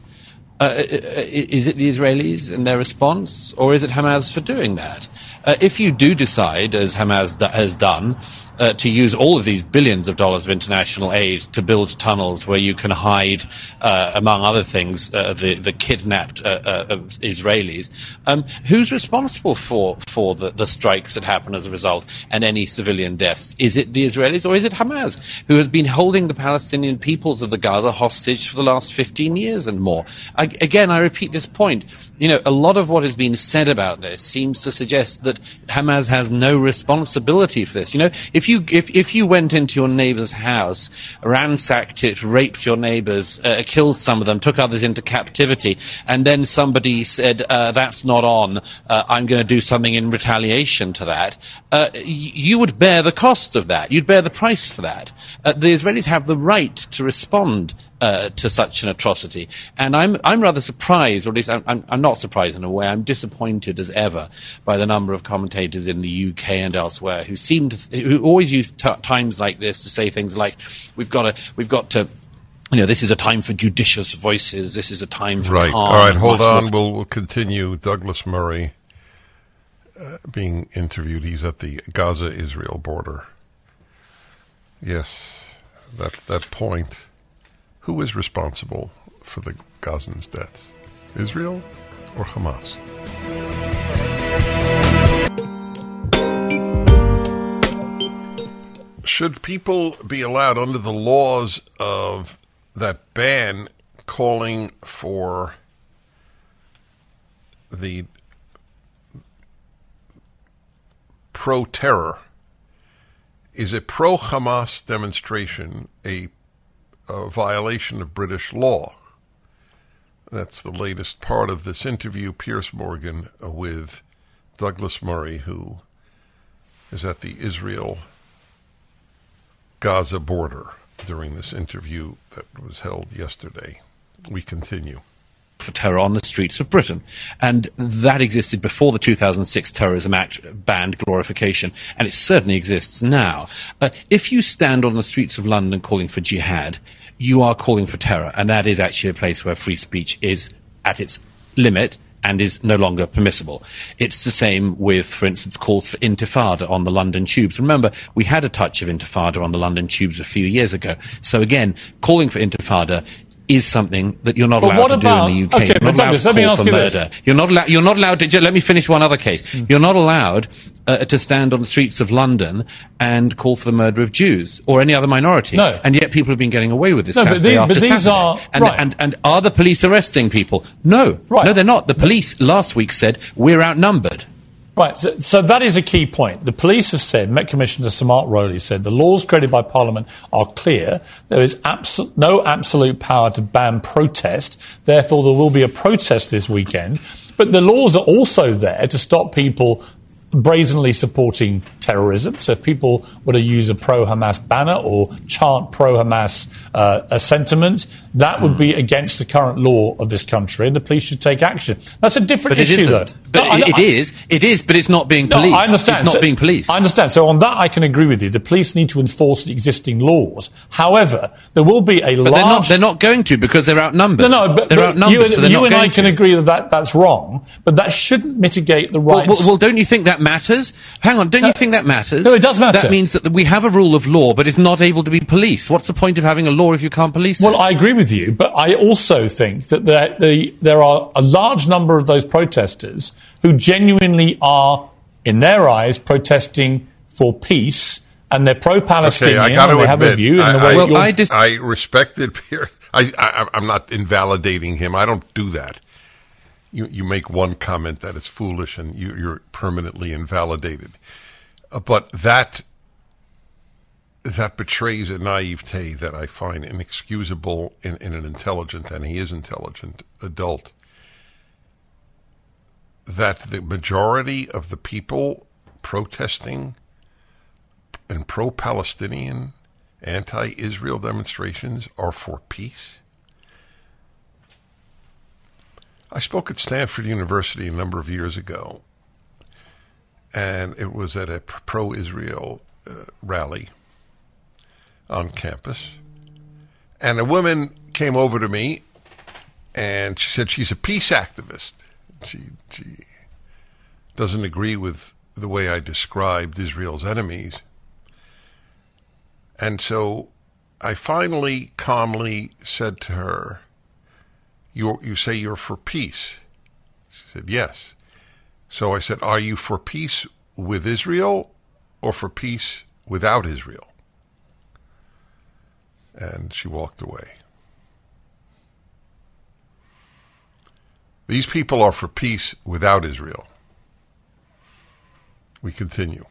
Uh, uh, uh is it the Israelis and their response, or is it Hamas for doing that? Uh, if you do decide, as Hamas has done, uh, to use all of these billions of dollars of international aid to build tunnels where you can hide, uh, among other things, uh, the, the, kidnapped uh, uh, Israelis. Um, who's responsible for, for the, the, strikes that happen as a result and any civilian deaths? Is it the Israelis or is it Hamas, who has been holding the Palestinian peoples of the Gaza hostage for the last 15 years and more? I, again, I repeat this point. You know, a lot of what has been said about this seems to suggest that Hamas has no responsibility for this. You know, if you if if you went into your neighbour's house, ransacked it, raped your neighbours, uh, killed some of them, took others into captivity, and then somebody said uh, that's not on, uh, I'm going to do something in retaliation to that, uh, you would bear the cost of that. You'd bear the price for that. Uh, the Israelis have the right to respond uh, to such an atrocity. And I'm, I'm rather surprised, or at least I'm, I'm, not surprised in a way, I'm disappointed as ever by the number of commentators in the UK and elsewhere who seem to, who always use t- times like this to say things like, we've got to, we've got to, you know, this is a time for judicious voices. This is a time for right. Calm All right, hold on. We'll, we'll continue. Douglas Murray uh, being interviewed. He's at the Gaza-Israel border. Yes, that that point who is responsible for the Gazans' deaths? Israel or Hamas? Should people be allowed under the laws of that ban calling for the pro terror? Is a pro Hamas demonstration a a violation of British law. That's the latest part of this interview, Piers Morgan uh, with Douglas Murray, who is at the Israel Gaza border during this interview that was held yesterday. We continue terror on the streets of Britain. And that existed before the 2006 Terrorism Act banned glorification, and it certainly exists now. Uh, if you stand on the streets of London calling for jihad, you are calling for terror, and that is actually a place where free speech is at its limit and is no longer permissible. It's the same with, for instance, calls for intifada on the London tubes. Remember, we had a touch of intifada on the London tubes a few years ago. So again, calling for intifada is something that you're not but allowed to about, do in the UK. Okay, you're not Douglas, allowed to call for murder. You're not allowed. You're not allowed to. Let me finish one other case. Mm. You're not allowed uh, to stand on the streets of London and call for the murder of Jews or any other minority. No. And yet people have been getting away with this No, but Saturday the- after but these Saturday. are- and, right. and, and are the police arresting people? No. Right. No, they're not. The police last week said we're outnumbered. Right, so, so that is a key point. The police have said, Met Commissioner Sir Mark Rowley said, the laws created by Parliament are clear. There is abso- no absolute power to ban protest. Therefore, there will be a protest this weekend. But the laws are also there to stop people brazenly supporting terrorism. So if people were to use a pro-Hamas banner or chant pro-Hamas uh, a sentiment, that would be hmm. against the current law of this country, and the police should take action. That's a different issue, though. But No, I- it, it I- is. It is, but it's not being no, policed. I understand. It's not So- being policed. I understand. So on that, I can agree with you. The police need to enforce the existing laws. However, there will be a But large. they're not, they're not going to because they're outnumbered. no, no, but, they're but outnumbered. you, and- so they're you and I can to. agree that, that that's wrong, but that shouldn't mitigate the Well, rights. well, well, don't you think that matters? Hang on, don't you think that matters? No, it does matter. That means that we have a rule of law, but it's not able to be policed. What's the point of having a law if you can't police Well, it? I agree with you, but I also think that there, the, there are a large number of those protesters who genuinely are, in their eyes, protesting for peace, and they're pro-Palestinian, Okay, I got and to they have a view. And the I, way I, you're- I dis- I respected Pierre. I, I, I'm not invalidating him. I don't do that. You, you make one comment that is foolish, and you, you're permanently invalidated. Uh, but that that betrays a naivete that I find inexcusable in, in an intelligent, and he is intelligent, adult. That the majority of the people protesting and pro Palestinian, anti Israel demonstrations are for peace? I spoke at Stanford University a number of years ago, and it was at a pro Israel uh, rally on campus. And a woman came over to me and she said she's a peace activist. She, she doesn't agree with the way I described Israel's enemies. And so I finally calmly said to her, you, you say you're for peace? She said, Yes. So I said, Are you for peace with Israel or for peace without Israel? And she walked away. These people are for peace without Israel. We continue.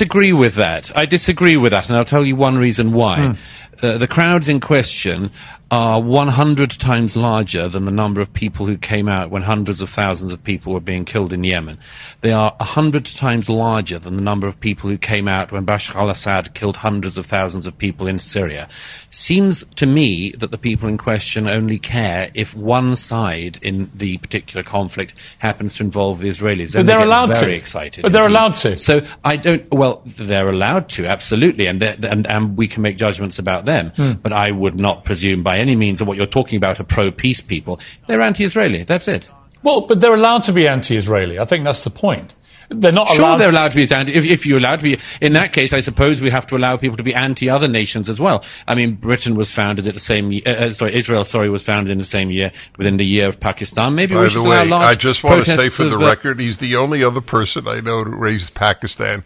Disagree with that. I disagree with that, and I'll tell you one reason why. Hmm. Uh, the crowds in question are 100 times larger than the number of people who came out when hundreds of thousands of people were being killed in Yemen. They are 100 times larger than the number of people who came out when Bashar al Assad killed hundreds of thousands of people in Syria. Seems to me that the people in question only care if one side in the particular conflict happens to involve the Israelis. But they're allowed very to. excited. But they're indeed. allowed to. So I don't. Well, they're allowed to, absolutely, and and and we can make judgments about them. Hmm. But I would not presume by any means that what you're talking about are pro-peace people. They're anti-Israeli. That's it. Well, but they're allowed to be anti-Israeli. I think that's the point. They're not Sure, allowed. they're allowed to be anti. If, if you're allowed to be, in that case, I suppose we have to allow people to be anti-other nations as well. I mean, Britain was founded at the same. ye- Uh, uh, sorry, Israel. Sorry, was founded in the same year within the year of Pakistan. Maybe By we the should allow way, large I just want to say for the of, record, he's the only other person I know who raised Pakistan.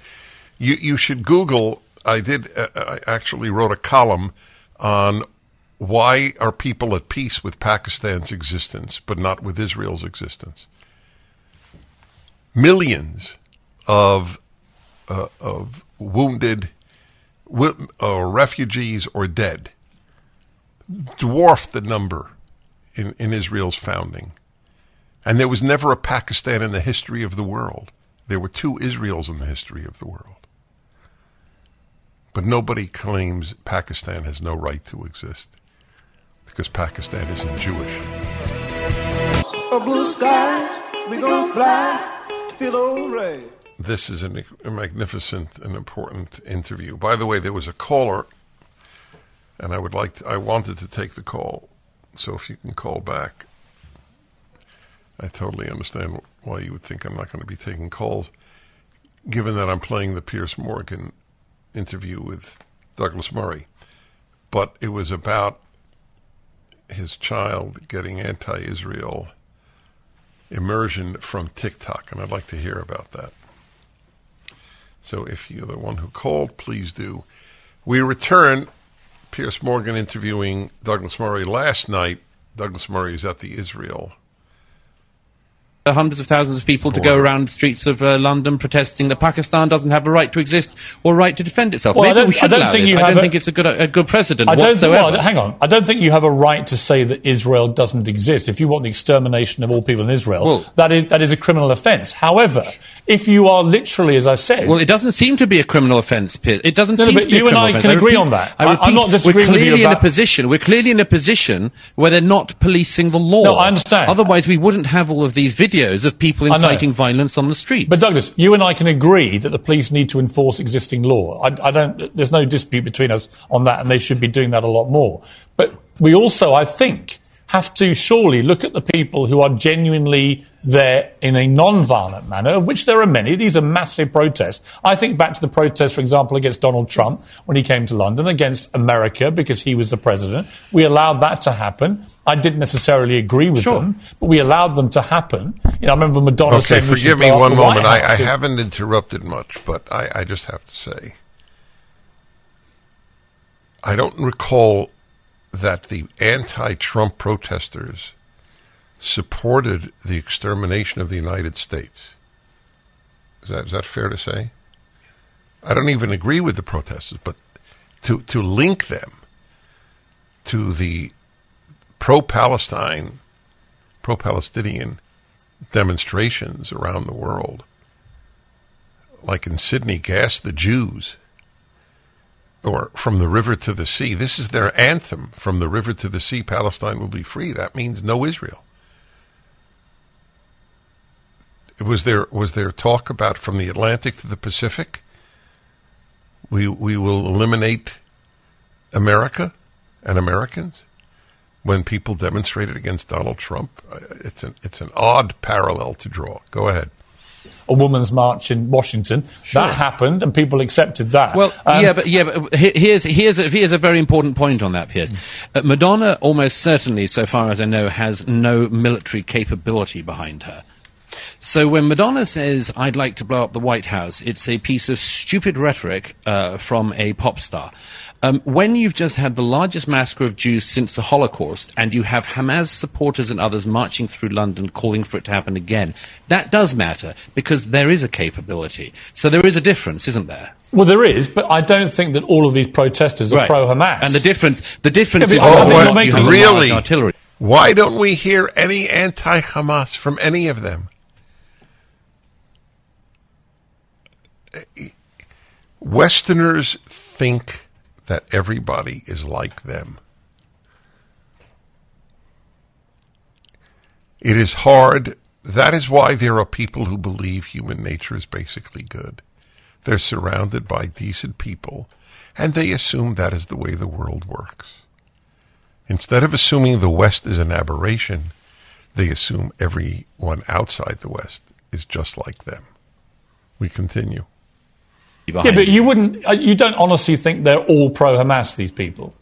You you should Google. I did. Uh, I actually wrote a column on why are people at peace with Pakistan's existence, but not with Israel's existence. Millions of uh, of wounded uh, refugees or dead dwarfed the number in, in Israel's founding. And there was never a Pakistan in the history of the world. There were two Israels in the history of the world. But nobody claims Pakistan has no right to exist because Pakistan isn't Jewish. A blue sky, we gonna fly, feel alright. This is an, a magnificent and important interview. By the way, there was a caller, and I would like to, I wanted to take the call. So if you can call back, I totally understand why you would think I'm not going to be taking calls, given that I'm playing the Piers Morgan interview with Douglas Murray. But it was about his child getting anti Israel immersion from TikTok, and I'd like to hear about that. So if you're the one who called, please do. We return. Piers Morgan interviewing Douglas Murray last night. Douglas Murray is at the Israel hundreds of thousands of people to go around the streets of uh, London protesting that Pakistan doesn't have a right to exist or a right to defend itself. Well, I don't- we should I don't think this. you I don't a- think it's a good a good precedent I don't think, whatsoever. well, hang on. I don't think you have a right to say that Israel doesn't exist. If you want the extermination of all people in Israel, Well- that is that is a criminal offence. However, if you are literally, as I said, Well, it doesn't seem to be a criminal offence, Piers. It doesn't No, no, seem but to be a criminal offence. you and I can agree repeat- on that. I I- I'm repeat, not disagreeing We're with you clearly in a position. We're clearly in a position where they're not policing the law. No, I understand. Otherwise, we wouldn't have all of these videos of people inciting violence on the streets. But Douglas, you and I can agree that the police need to enforce existing law. I, I don't. There's no dispute between us on that, and they should be doing that a lot more. But we also, I think, have to surely look at the people who are genuinely there in a non-violent manner, of which there are many. These are massive protests. I think back to the protests, for example, against Donald Trump when he came to London, against America because he was the president. We allowed that to happen. I didn't necessarily agree with Sure. them, but we allowed them to happen. You know, I remember Madonna Okay, said, we should forgive me blow up one the White moment. I, I haven't interrupted much, but I, I just have to say I don't recall that the anti Trump protesters supported the extermination of the United States. Is that, is that fair to say? I don't even agree with the protesters, but to, to link them to the pro Palestine, pro Palestinian demonstrations around the world, like in Sydney, Gas the Jews, or From the River to the Sea. This is their anthem From the River to the Sea, Palestine will be free. That means no Israel. Was there, was there talk about from the Atlantic to the Pacific? We, we will eliminate America and Americans? when people demonstrated against Donald Trump. It's an it's an odd parallel to draw. Go ahead. A woman's march in Washington. That happened, and people accepted that. Well, Um, yeah, but yeah, but he- here's here's a, here's a very important point on that, Piers. Uh, Madonna almost certainly, so far as I know, has no military capability behind her. So when Madonna says, "I'd like to blow up the White House," it's a piece of stupid rhetoric uh, from a pop star. Um, when you've just had the largest massacre of Jews since the Holocaust, and you have Hamas supporters and others marching through London calling for it to happen again, that does matter because there is a capability. So there is a difference, isn't there? well, there is, but I don't think that all of these protesters are Right. pro-Hamas. And the difference, the difference Yeah, is but I whether think or you're not making- really? artillery. Why don't we hear any anti-Hamas from any of them? Westerners think that everybody is like them. It is hard. That is why there are people who believe human nature is basically good. They're surrounded by decent people, and they assume that is the way the world works. Instead of assuming the West is an aberration, they assume everyone outside the West is just like them. We continue. Yeah, but you wouldn't. uh, You don't honestly think they're all pro-Hamas? These people.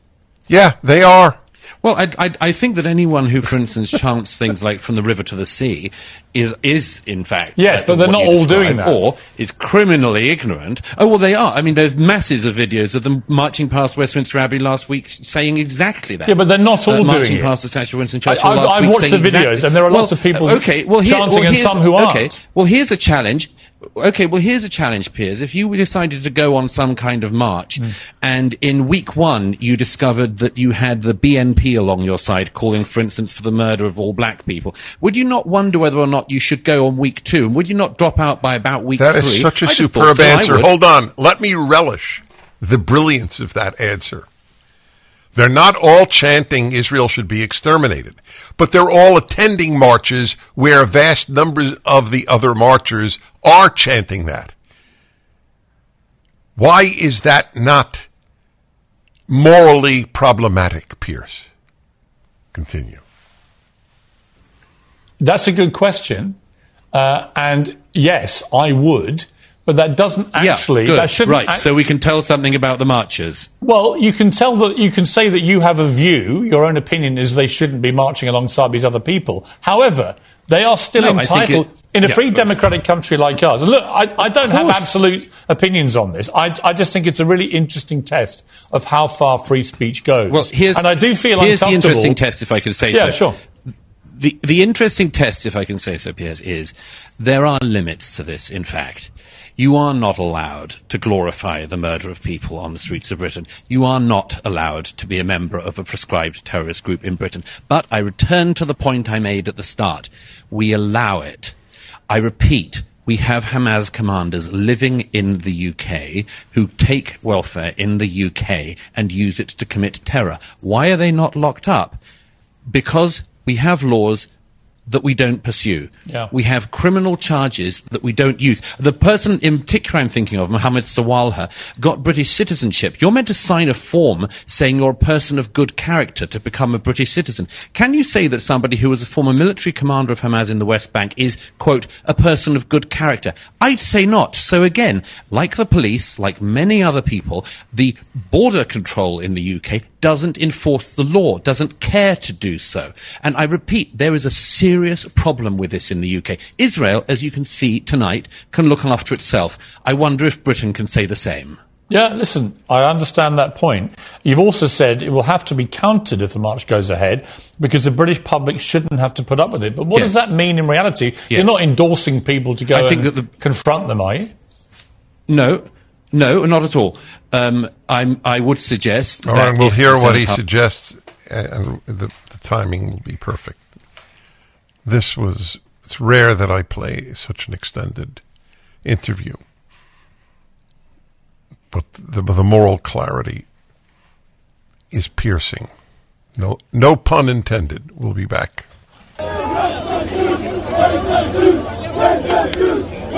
Yeah, they are. Well, I, I, I think that anyone who, for instance, chants things like "from the river to the sea" is is in fact Yes, uh, but they're not all doing that. or is criminally ignorant. Oh well, they are. I mean, there's masses of videos of them marching past Westminster Abbey last week, saying exactly that. Yeah, but they're not all uh, doing marching it. past the statue of Winston I- Churchill I've- last I've week, watched the videos, exactly- and there are lots of people uh, okay, well, here, chanting well, and some who aren't. well, here's a challenge. Okay, well, here's a challenge, Piers. If you decided to go on some kind of march, Hmm. and in week one you discovered that you had the BNP along your side calling, for instance, for the murder of all black people, would you not wonder whether or not you should go on week two? And would you not drop out by about week That three? is such a I'd thought superb so, answer. Hold on. Let me relish the brilliance of that answer. They're not all chanting Israel should be exterminated, but they're all attending marches where vast numbers of the other marchers are chanting that. Why is that not morally problematic, Piers? Continue. That's a good question. Uh, and yes, I would. But that doesn't actually. yeah, good. that shouldn't. right. act- so we can tell something about the marchers. well, you can tell that you can say that you have a view. Your own opinion is they shouldn't be marching alongside these other people. However, they are still No, entitled it- in a yeah. free democratic country like ours. And look, I, I don't have absolute opinions on this. I, I just think it's a really interesting test of how far free speech goes. Well, here's and I do feel here's the interesting test, if I can say Yeah, so. sure. The the interesting test, if I can say so, Piers, is there are limits to this. In fact, you are not allowed to glorify the murder of people on the streets of Britain. You are not allowed to be a member of a prescribed terrorist group in Britain. But I return to the point I made at the start. We allow it. I repeat, we have Hamas commanders living in the UK who take welfare in the UK and use it to commit terror. Why are they not locked up? Because we have laws that we don't pursue. Yeah. We have criminal charges that we don't use. The person in particular I'm thinking of, Mohammed Sawalha, got British citizenship. You're meant to sign a form saying you're a person of good character to become a British citizen. Can you say that somebody who was a former military commander of Hamas in the West Bank is, quote, a person of good character? I'd say not. So again, like the police, like many other people, the border control in the UK doesn't enforce the law, doesn't care to do so. And I repeat, there is a serious problem with this in the UK. Israel, as you can see tonight, can look after itself. I wonder if Britain can say the same. Yeah, listen, I understand that point. You've also said it will have to be counted if the march goes ahead because the British public shouldn't have to put up with it. But what Yes. does that mean in reality? You're not endorsing people to go I think and that the- confront them, are you? No, no, not at all. Um, I'm, I would suggest. All that right, we'll hear what he Senate- suggests, and the, the timing will be perfect. This was, it's rare that I play such an extended interview, but the, the moral clarity is piercing. No, no pun intended. We'll be back.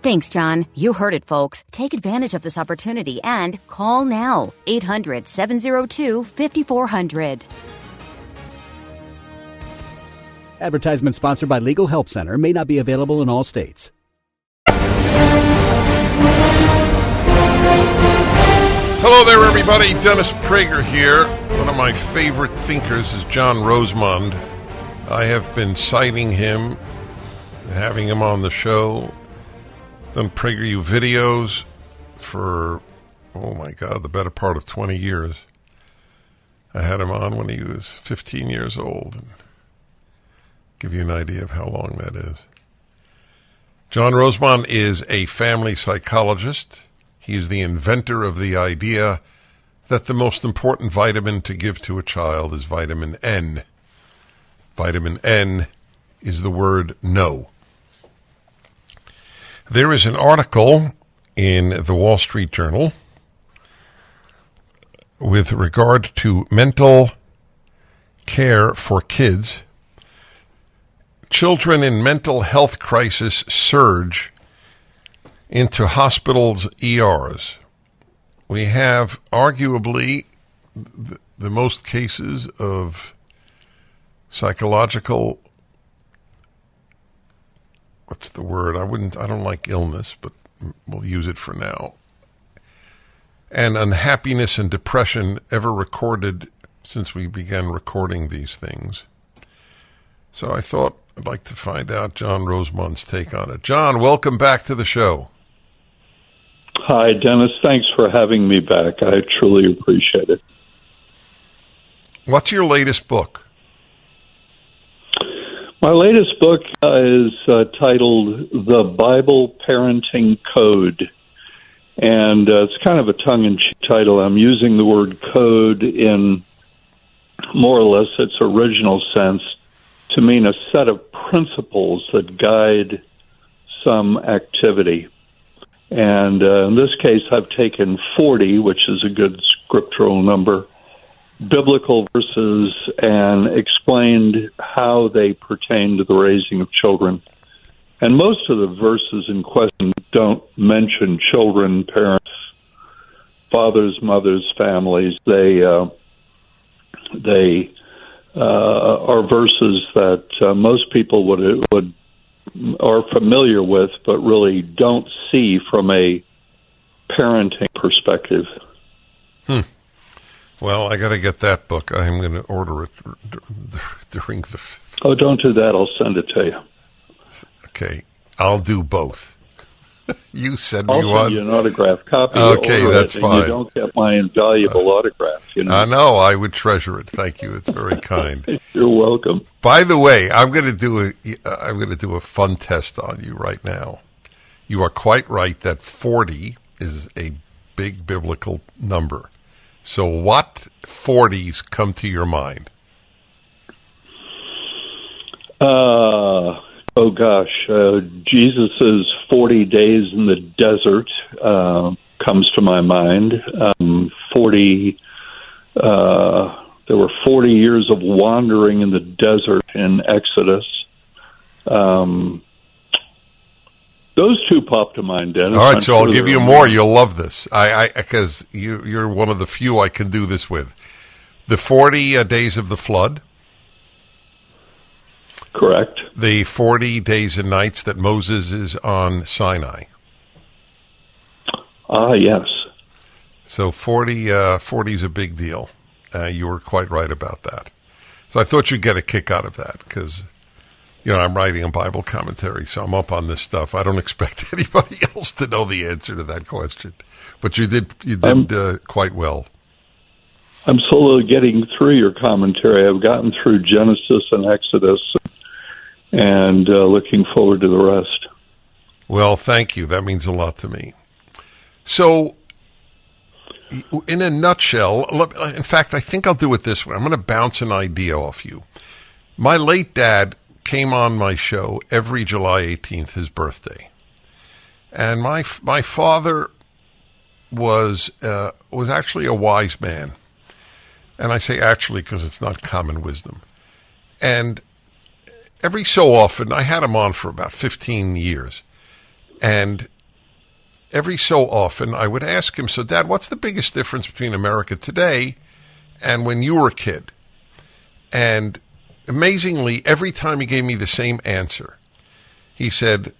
Thanks, John. You heard it, folks. Take advantage of this opportunity and call now 800 702 5400. Advertisement sponsored by Legal Help Center may not be available in all states. Hello there, everybody. Dennis Prager here. One of my favorite thinkers is John Rosemond. I have been citing him, having him on the show, done PragerU videos for, oh my God, the better part of 20 years. I had him on when he was 15 years old. And give you an idea of how long that is. John Rosemond is a family psychologist. He is the inventor of the idea that the most important vitamin to give to a child is vitamin N. Vitamin N is the word no. There is an article in the Wall Street Journal with regard to mental care for kids. Children in mental health crisis surge into hospitals' ERs. We have arguably the, most cases of psychological what's the word? I wouldn't I don't like illness, but we'll use it for now. And unhappiness and depression ever recorded since we began recording these things. So I thought I'd like to find out John Rosemond's take on it. John, welcome back to the show. Hi, Dennis. Thanks for having me back. I truly appreciate it. What's your latest book? My latest book uh, is uh, titled The Bible Parenting Code. And uh, it's kind of a tongue in cheek title. I'm using the word code in more or less its original sense to mean a set of principles that guide some activity. And uh, in this case, I've taken 40, which is a good scriptural number, biblical verses and explained how they pertain to the raising of children. And most of the verses in question don't mention children, parents, fathers, mothers, families. They uh, they uh, are verses that uh, most people would would are familiar with, but really don't see from a parenting perspective. Hmm. Well, I got to get that book. I'm going to order it during the. Oh, don't do that. I'll send it to you. Okay, I'll do both. *laughs* you send I'll me one. you an autograph copy. Okay, that's fine. You don't get my invaluable autograph. You know. I know. I would treasure it. Thank you. It's very *laughs* kind. You're welcome. By the way, I'm going to do a uh, I'm going to do a fun test on you right now. You are quite right that 40 is a big biblical number. So, what 40s come to your mind? Uh, oh gosh, uh, Jesus's forty days in the desert uh, comes to my mind. Um, forty. Uh, there were forty years of wandering in the desert in Exodus. Um, those two pop to mind, Dennis. All right, so I'll give you more. You'll love this. I because you you're one of the few I can do this with. The 40 uh, days of the flood. Correct. The 40 days and nights that Moses is on Sinai. Ah, yes. So 40, uh, 40 is a big deal. Uh, you were quite right about that. So I thought you'd get a kick out of that because, you know, I'm writing a Bible commentary, so I'm up on this stuff. I don't *laughs* expect anybody *laughs* else to know the answer to that question, but you did you did uh, quite well. I'm slowly getting through your commentary. I've gotten through Genesis and Exodus, and uh, looking forward to the rest. Well, thank you. That means a lot to me. So, in a nutshell, in fact, I think I'll do it this way. I'm going to bounce an idea off you. My late dad came on my show every July 18th, his birthday, and my my father was uh, was actually a wise man, and I say actually because it's not common wisdom, and every so often I had him on for about 15 years, and every so often I would ask him, So, Dad, what's the biggest difference between America today and when you were a kid? And amazingly, every time he gave me the same answer. He said,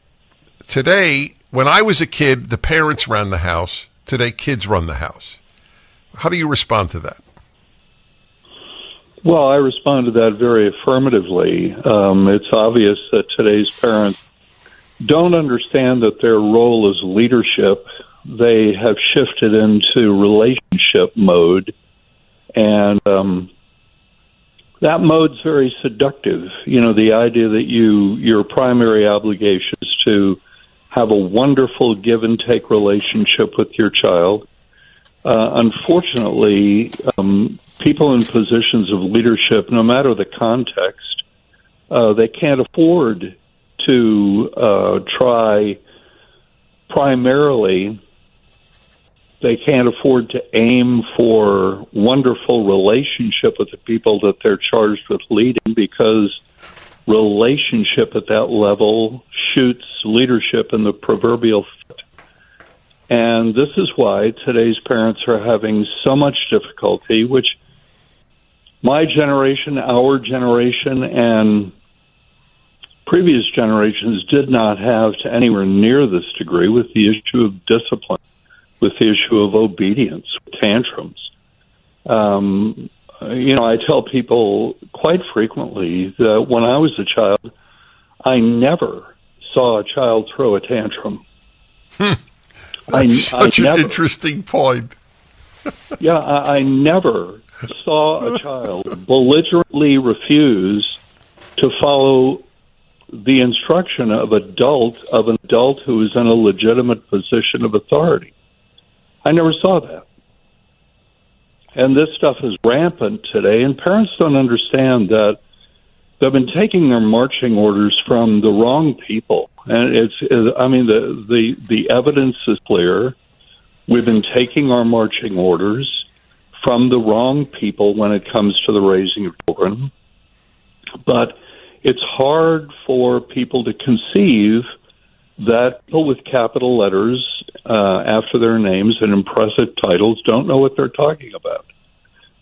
Today, when I was a kid, the parents ran the house. Today, kids run the house. How do you respond to that? Well, I respond to that very affirmatively. Um, it's obvious that today's parents don't understand that their role is leadership. They have shifted into relationship mode, and um, that mode's very seductive. You know, the idea that you your primary obligation is to have a wonderful give and take relationship with your child. Uh, unfortunately, um, people in positions of leadership, no matter the context, uh, they can't afford to uh, try primarily. They can't afford to aim for wonderful relationship with the people that they're charged with leading because relationship at that level shoots leadership in the proverbial foot. And this is why today's parents are having so much difficulty, which my generation, our generation, and previous generations did not have to anywhere near this degree with the issue of discipline, with the issue of obedience, tantrums. Um, you know, I tell people quite frequently that when I was a child, I never saw a child throw a tantrum. That's such an never- interesting point. *laughs* yeah, I, I never saw a child *laughs* belligerently refuse to follow the instruction of adult of an adult who is in a legitimate position of authority. I never saw that. And this stuff is rampant today, and parents don't understand that they've been taking their marching orders from the wrong people. And it's, I mean, the, the, the evidence is clear. We've been taking our marching orders from the wrong people when it comes to the raising of children. But it's hard for people to conceive that people with capital letters uh, after their names and impressive titles don't know what they're talking about.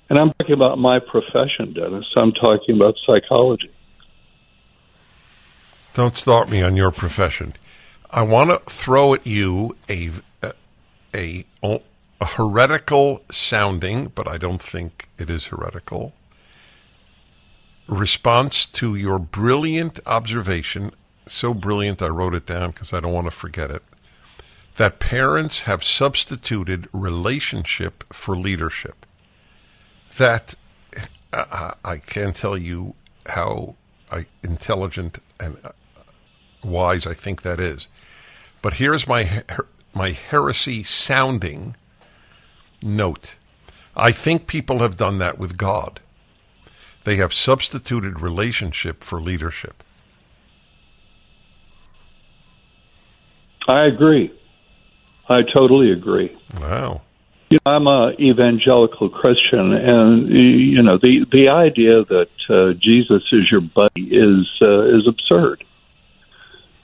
And I'm talking about my profession, Dennis. I'm talking about psychology. Don't start me on your profession. I want to throw at you a, a, a, a heretical sounding, but I don't think it is heretical, response to your brilliant observation. So brilliant, I wrote it down because I don't want to forget it. That parents have substituted relationship for leadership. That uh, I can't tell you how I, intelligent and uh, wise I think that is. But here's my my heresy sounding note. I think people have done that with God. They have substituted relationship for leadership. I agree. I totally agree. Wow. You know, I'm a evangelical Christian, and you know the the idea that uh, Jesus is your buddy is uh, is absurd.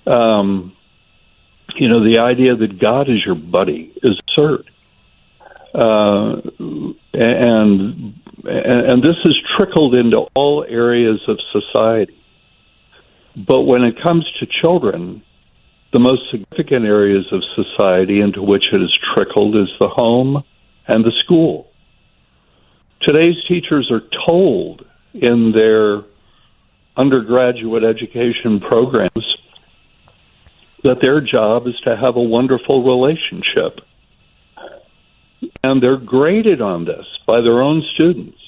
Um, you know, the idea that God is your buddy is absurd. Uh, and and this has trickled into all areas of society. But when it comes to children, the most significant areas of society into which it has trickled is the home and the school. Today's teachers are told in their undergraduate education programs that their job is to have a wonderful relationship. And they're graded on this by their own students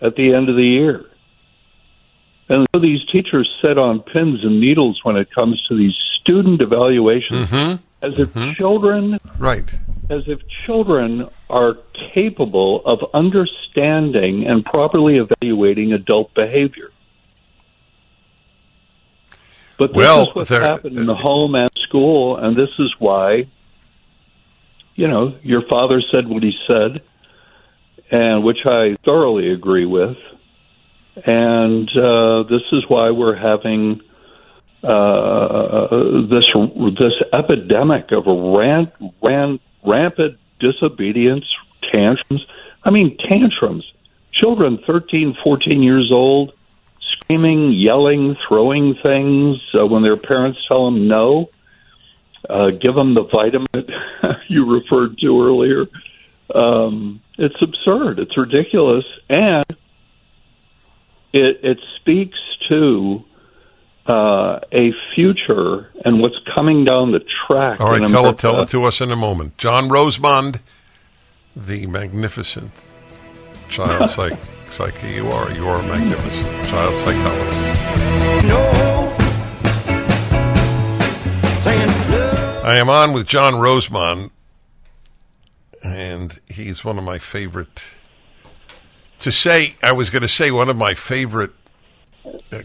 at the end of the year. And so these teachers sit on pins and needles when it comes to these student evaluations mm-hmm. as if mm-hmm. children right as if children are capable of understanding and properly evaluating adult behavior. But this well, is what's happened in the home and school, and this is why, you know, your father said what he said, and which I thoroughly agree with, and uh, this is why we're having uh, this this epidemic of rant, rant, rampant disobedience, tantrums. I mean, tantrums. Children 13, 14 years old screaming, yelling, throwing things uh, when their parents tell them no. Uh, give them the vitamin *laughs* you referred to earlier. Um, it's absurd. It's ridiculous, and it it speaks to uh, a future and what's coming down the track. All right, tell it, tell it to us in a moment. John Rosemond, the magnificent child *laughs* psych. Psyche, you are. You are a magnificent. Child psychologist. No. I am on with John Rosemond, and he's one of my favorite. To say, I was going to say one of my favorite uh,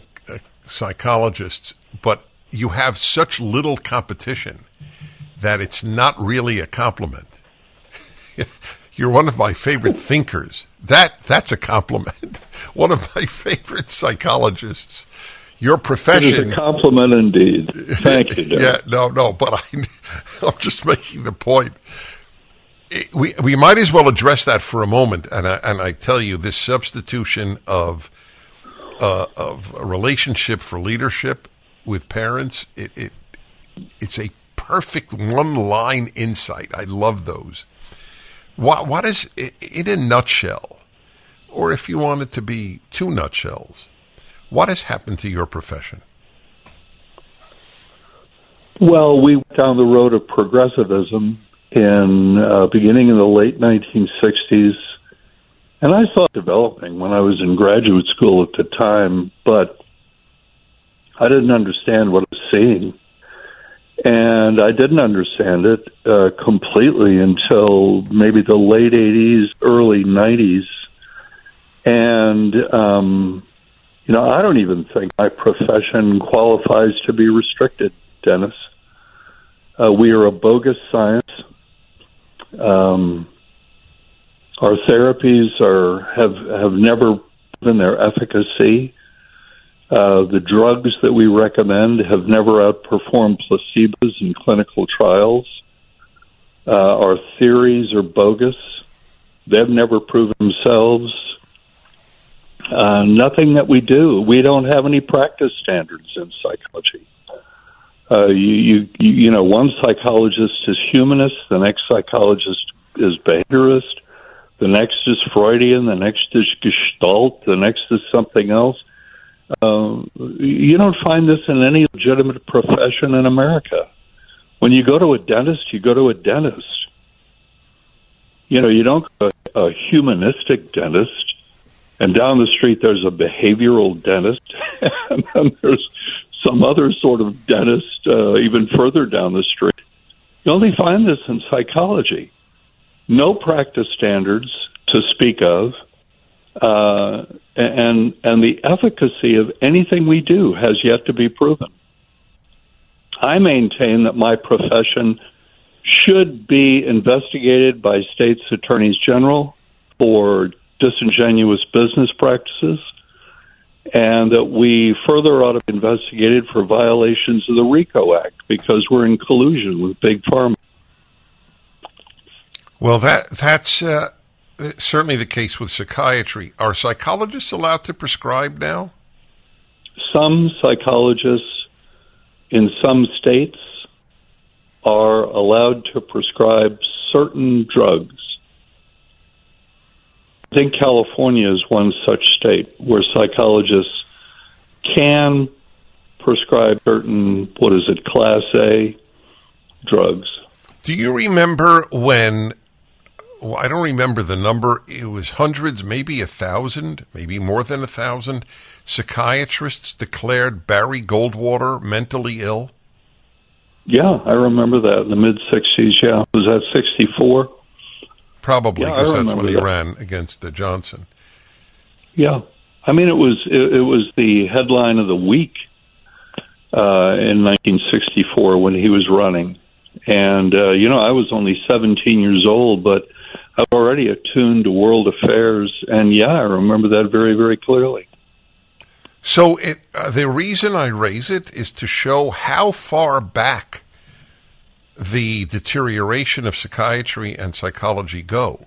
psychologists, but you have such little competition that it's not really a compliment. *laughs* You're one of my favorite thinkers. That that's a compliment. *laughs* One of my favorite psychologists. Your profession it is a compliment indeed. Thank you. *laughs* yeah, no, no, but I, I'm just making the point. It, we we might as well address that for a moment, and I, and I tell you this substitution of uh, of a relationship for leadership with parents. It, it it's a perfect one line insight. I love those. What what is in a nutshell, or if you want it to be two nutshells, what has happened to your profession? Well, we went down the road of progressivism in uh, beginning in the late 1960s, and I saw developing when I was in graduate school at the time. But I didn't understand what I was seeing. And I didn't understand it uh, completely until maybe the late 80s, early 90s. And, um, you know, I don't even think my profession qualifies to be restricted, Dennis. Uh, we are a bogus science. Um, our therapies are have have never proven their efficacy. Uh, the drugs that we recommend have never outperformed placebos in clinical trials. Uh, our theories are bogus. They've never proven themselves. Uh, nothing that we do. We don't have any practice standards in psychology. Uh, you, you, you know, one psychologist is humanist, the next psychologist is behaviorist, the next is Freudian, the next is Gestalt, the next is something else. Uh, you don't find this in any legitimate profession in America. When you go to a dentist, you go to a dentist. You know, you don't go to a humanistic dentist, and down the street there's a behavioral dentist, *laughs* and then there's some other sort of dentist uh, even further down the street. You only find this in psychology. No practice standards to speak of, uh, and and the efficacy of anything we do has yet to be proven. I maintain that my profession should be investigated by states' attorneys general for disingenuous business practices and that we further ought to be investigated for violations of the RICO Act because we're in collusion with big pharma. Well, that that's uh, certainly the case with psychiatry. Are psychologists allowed to prescribe now? Some psychologists in some states are allowed to prescribe certain drugs I think California is one such state where psychologists can prescribe certain, what is it, class A drugs. Do you remember when? Well, I don't remember the number. It was hundreds, maybe a thousand, maybe more than a thousand psychiatrists declared Barry Goldwater mentally ill. Yeah, I remember that in the mid 60s. Yeah. Was that 64? Probably Yeah, because that's when he that. ran against uh, Johnson. Yeah, I mean it was it, it was the headline of the week uh, in 1964 when he was running, and uh, you know I was only 17 years old, but I'm already attuned to world affairs, and yeah, I remember that very very clearly. So it, uh, the reason I raise it is to show how far back the deterioration of psychiatry and psychology go,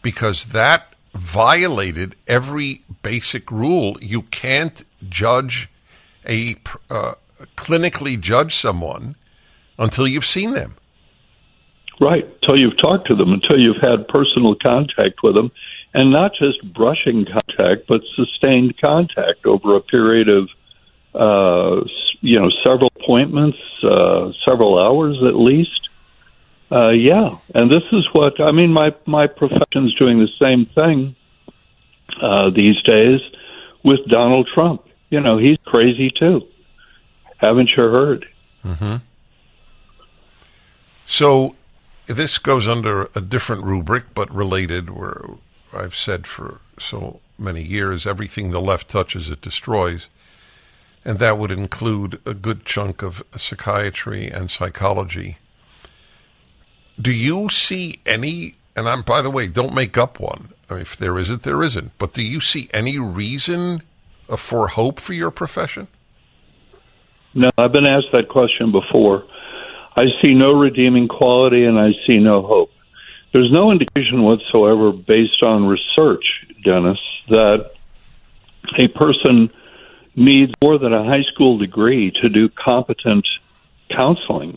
because that violated every basic rule. You can't judge a uh, clinically judge someone until you've seen them. Right, until you've talked to them, until you've had personal contact with them, and not just brushing contact, but sustained contact over a period of, uh, you know, several appointments, uh, several hours at least. Uh, yeah, and this is what I mean. My my profession's doing the same thing uh, these days with Donald Trump. You know, he's crazy too. Haven't you heard? Mm-hmm. So this goes under a different rubric, but related. Where I've said for so many years, everything the left touches, it destroys, and that would include a good chunk of psychiatry and psychology. Do you see any? And I'm, by the way, don't make up one. If there isn't, there isn't. But do you see any reason uh, for hope for your profession? No, I've been asked that question before. I see no redeeming quality and I see no hope. There's no indication whatsoever based on research, Dennis, that a person needs more than a high school degree to do competent counseling.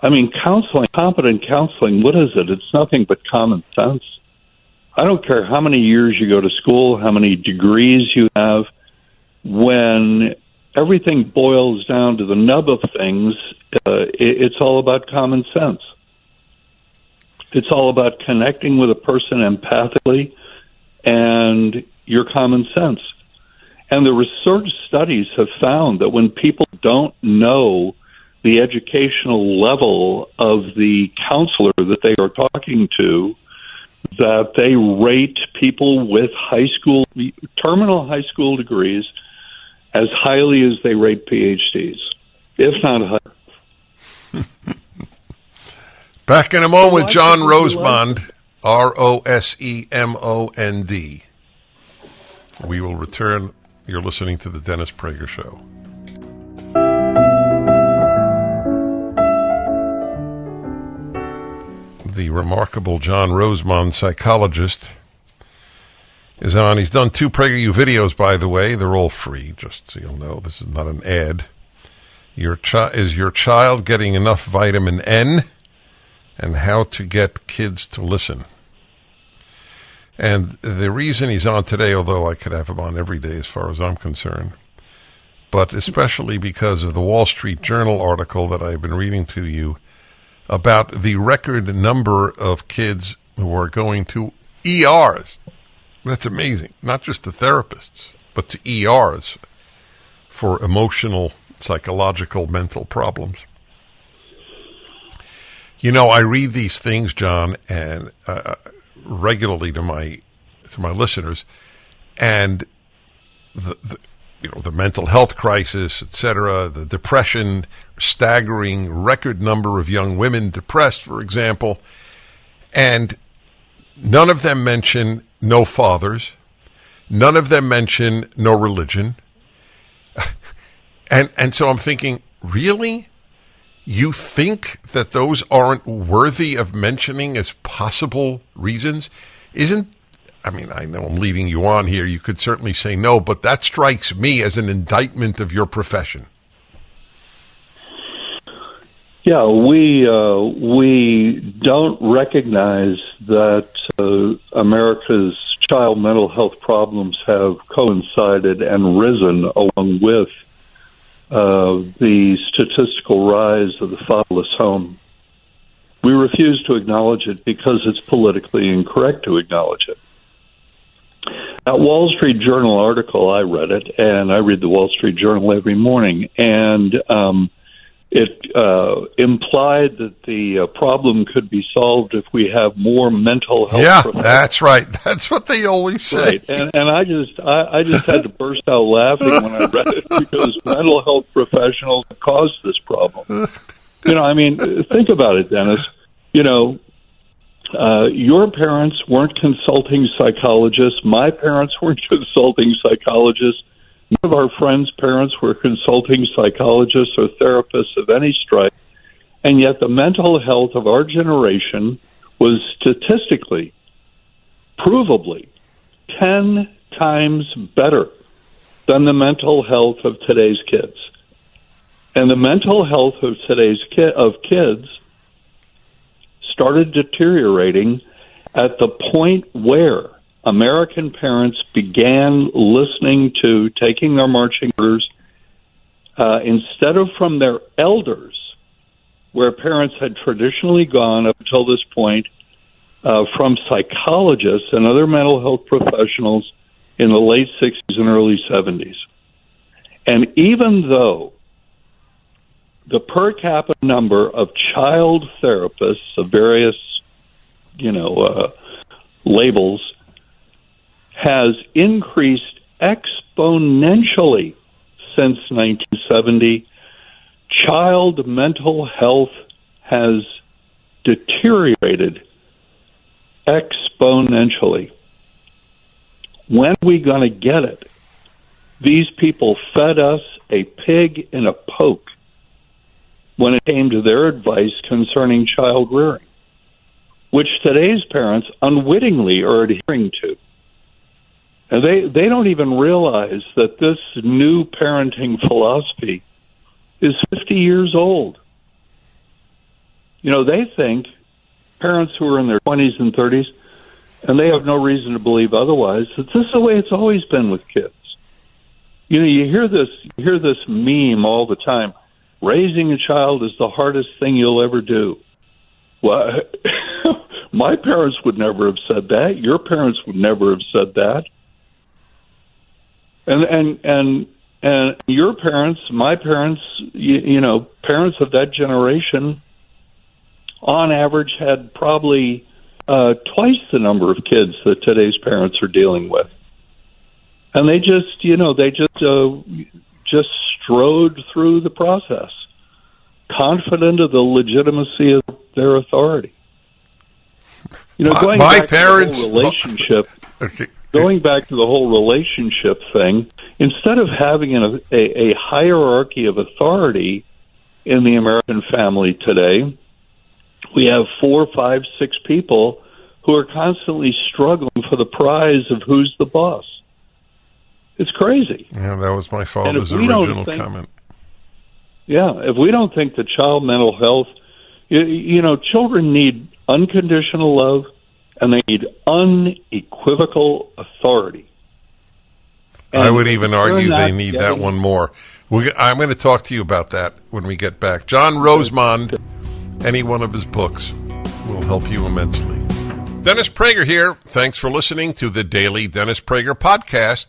I mean, counseling, competent counseling, what is it? It's nothing but common sense. I don't care how many years you go to school, how many degrees you have, when everything boils down to the nub of things, uh, it, it's all about common sense. It's all about connecting with a person empathically and your common sense. And the research studies have found that when people don't know the educational level of the counselor that they are talking to, that they rate people with high school, terminal high school degrees as highly as they rate PhDs, if not higher. *laughs* Back in a moment with John Rosemond, R O S E M O N D. We will return. You're listening to the Dennis Prager Show. The remarkable John Rosemond, psychologist, is on. He's done two PragerU videos, by the way. They're all free, just so you'll know. This is not an ad. Your chi- is your child getting enough vitamin N? And how to get kids to listen. And the reason he's on today, although I could have him on every day as far as I'm concerned, but especially because of the Wall Street Journal article that I've been reading to you about the record number of kids who are going to ERs. That's amazing. Not just to therapists, but to ERs for emotional, psychological, mental problems. You know, I read these things, John, and uh, regularly to my to my listeners, and the, the you know the mental health crisis, etc., the depression, staggering record number of young women depressed, for example, and none of them mention no fathers, none of them mention no religion, *laughs* and and so I'm thinking, really you think that those aren't worthy of mentioning as possible reasons? Isn't I mean, I know I'm leading you on here. You could certainly say no, but that strikes me as an indictment of your profession. Yeah, we uh, we don't recognize that uh, America's child mental health problems have coincided and risen along with uh, the statistical rise of the fatherless home. We refuse to acknowledge it because it's politically incorrect to acknowledge it. That Wall Street Journal article, I read it, and I read the Wall Street Journal every morning, and um, it uh, implied that the uh, problem could be solved if we have more mental health. Yeah, that's right. *laughs* That's what they always say. Right. And, and I just, I, I just had to burst out laughing when I read it because mental health professionals caused this problem. You know, I mean, think about it, Dennis. You know, uh, your parents weren't consulting psychologists. My parents weren't *laughs* consulting psychologists. None of our friends' parents were consulting psychologists or therapists of any stripe, and yet the mental health of our generation was statistically, provably, 10 times better than the mental health of today's kids. And the mental health of today's ki- of kids started deteriorating at the point where American parents began listening to taking their marching orders uh, instead of from their elders, where parents had traditionally gone up until this point uh, from psychologists and other mental health professionals in the late 60s and early 70s. And even though the per capita number of child therapists of various, you know, uh, labels has increased exponentially since 1970. Child mental health has deteriorated exponentially. When are we going to get it? These people fed us a pig in a poke when it came to their advice concerning child rearing, which today's parents unwittingly are adhering to. And they, they don't even realize that this new parenting philosophy is 50 years old. You know, they think parents who are in their 20s and 30s, and they have no reason to believe otherwise, that this is the way it's always been with kids. You know, you hear this, you hear this meme all the time. Raising a child is the hardest thing you'll ever do. Well, *laughs* my parents would never have said that. Your parents would never have said that. And and and and your parents, my parents, you, you know, parents of that generation, on average, had probably uh, twice the number of kids that today's parents are dealing with, and they just, you know, they just uh, just strode through the process, confident of the legitimacy of their authority. You know, My- going my back parents- to the relationship, Okay. Going back to the whole relationship thing, instead of having an, a, a hierarchy of authority in the American family today, we have four, five, six people who are constantly struggling for the prize of who's the boss. It's crazy. Yeah, that was my father's if we don't original think- comment. Yeah, if we don't think that child mental health, you, you know, children need unconditional love and they need unequivocal authority. I would even argue they need that one more. we I'm going to talk to you about that when we get back. John Rosemond, any one of his books will help you immensely. Dennis Prager here. Thanks for listening to the daily Dennis Prager podcast.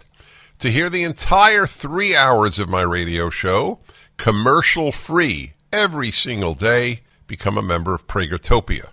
To hear the entire three hours of my radio show, commercial free, every single day, become a member of Pragertopia.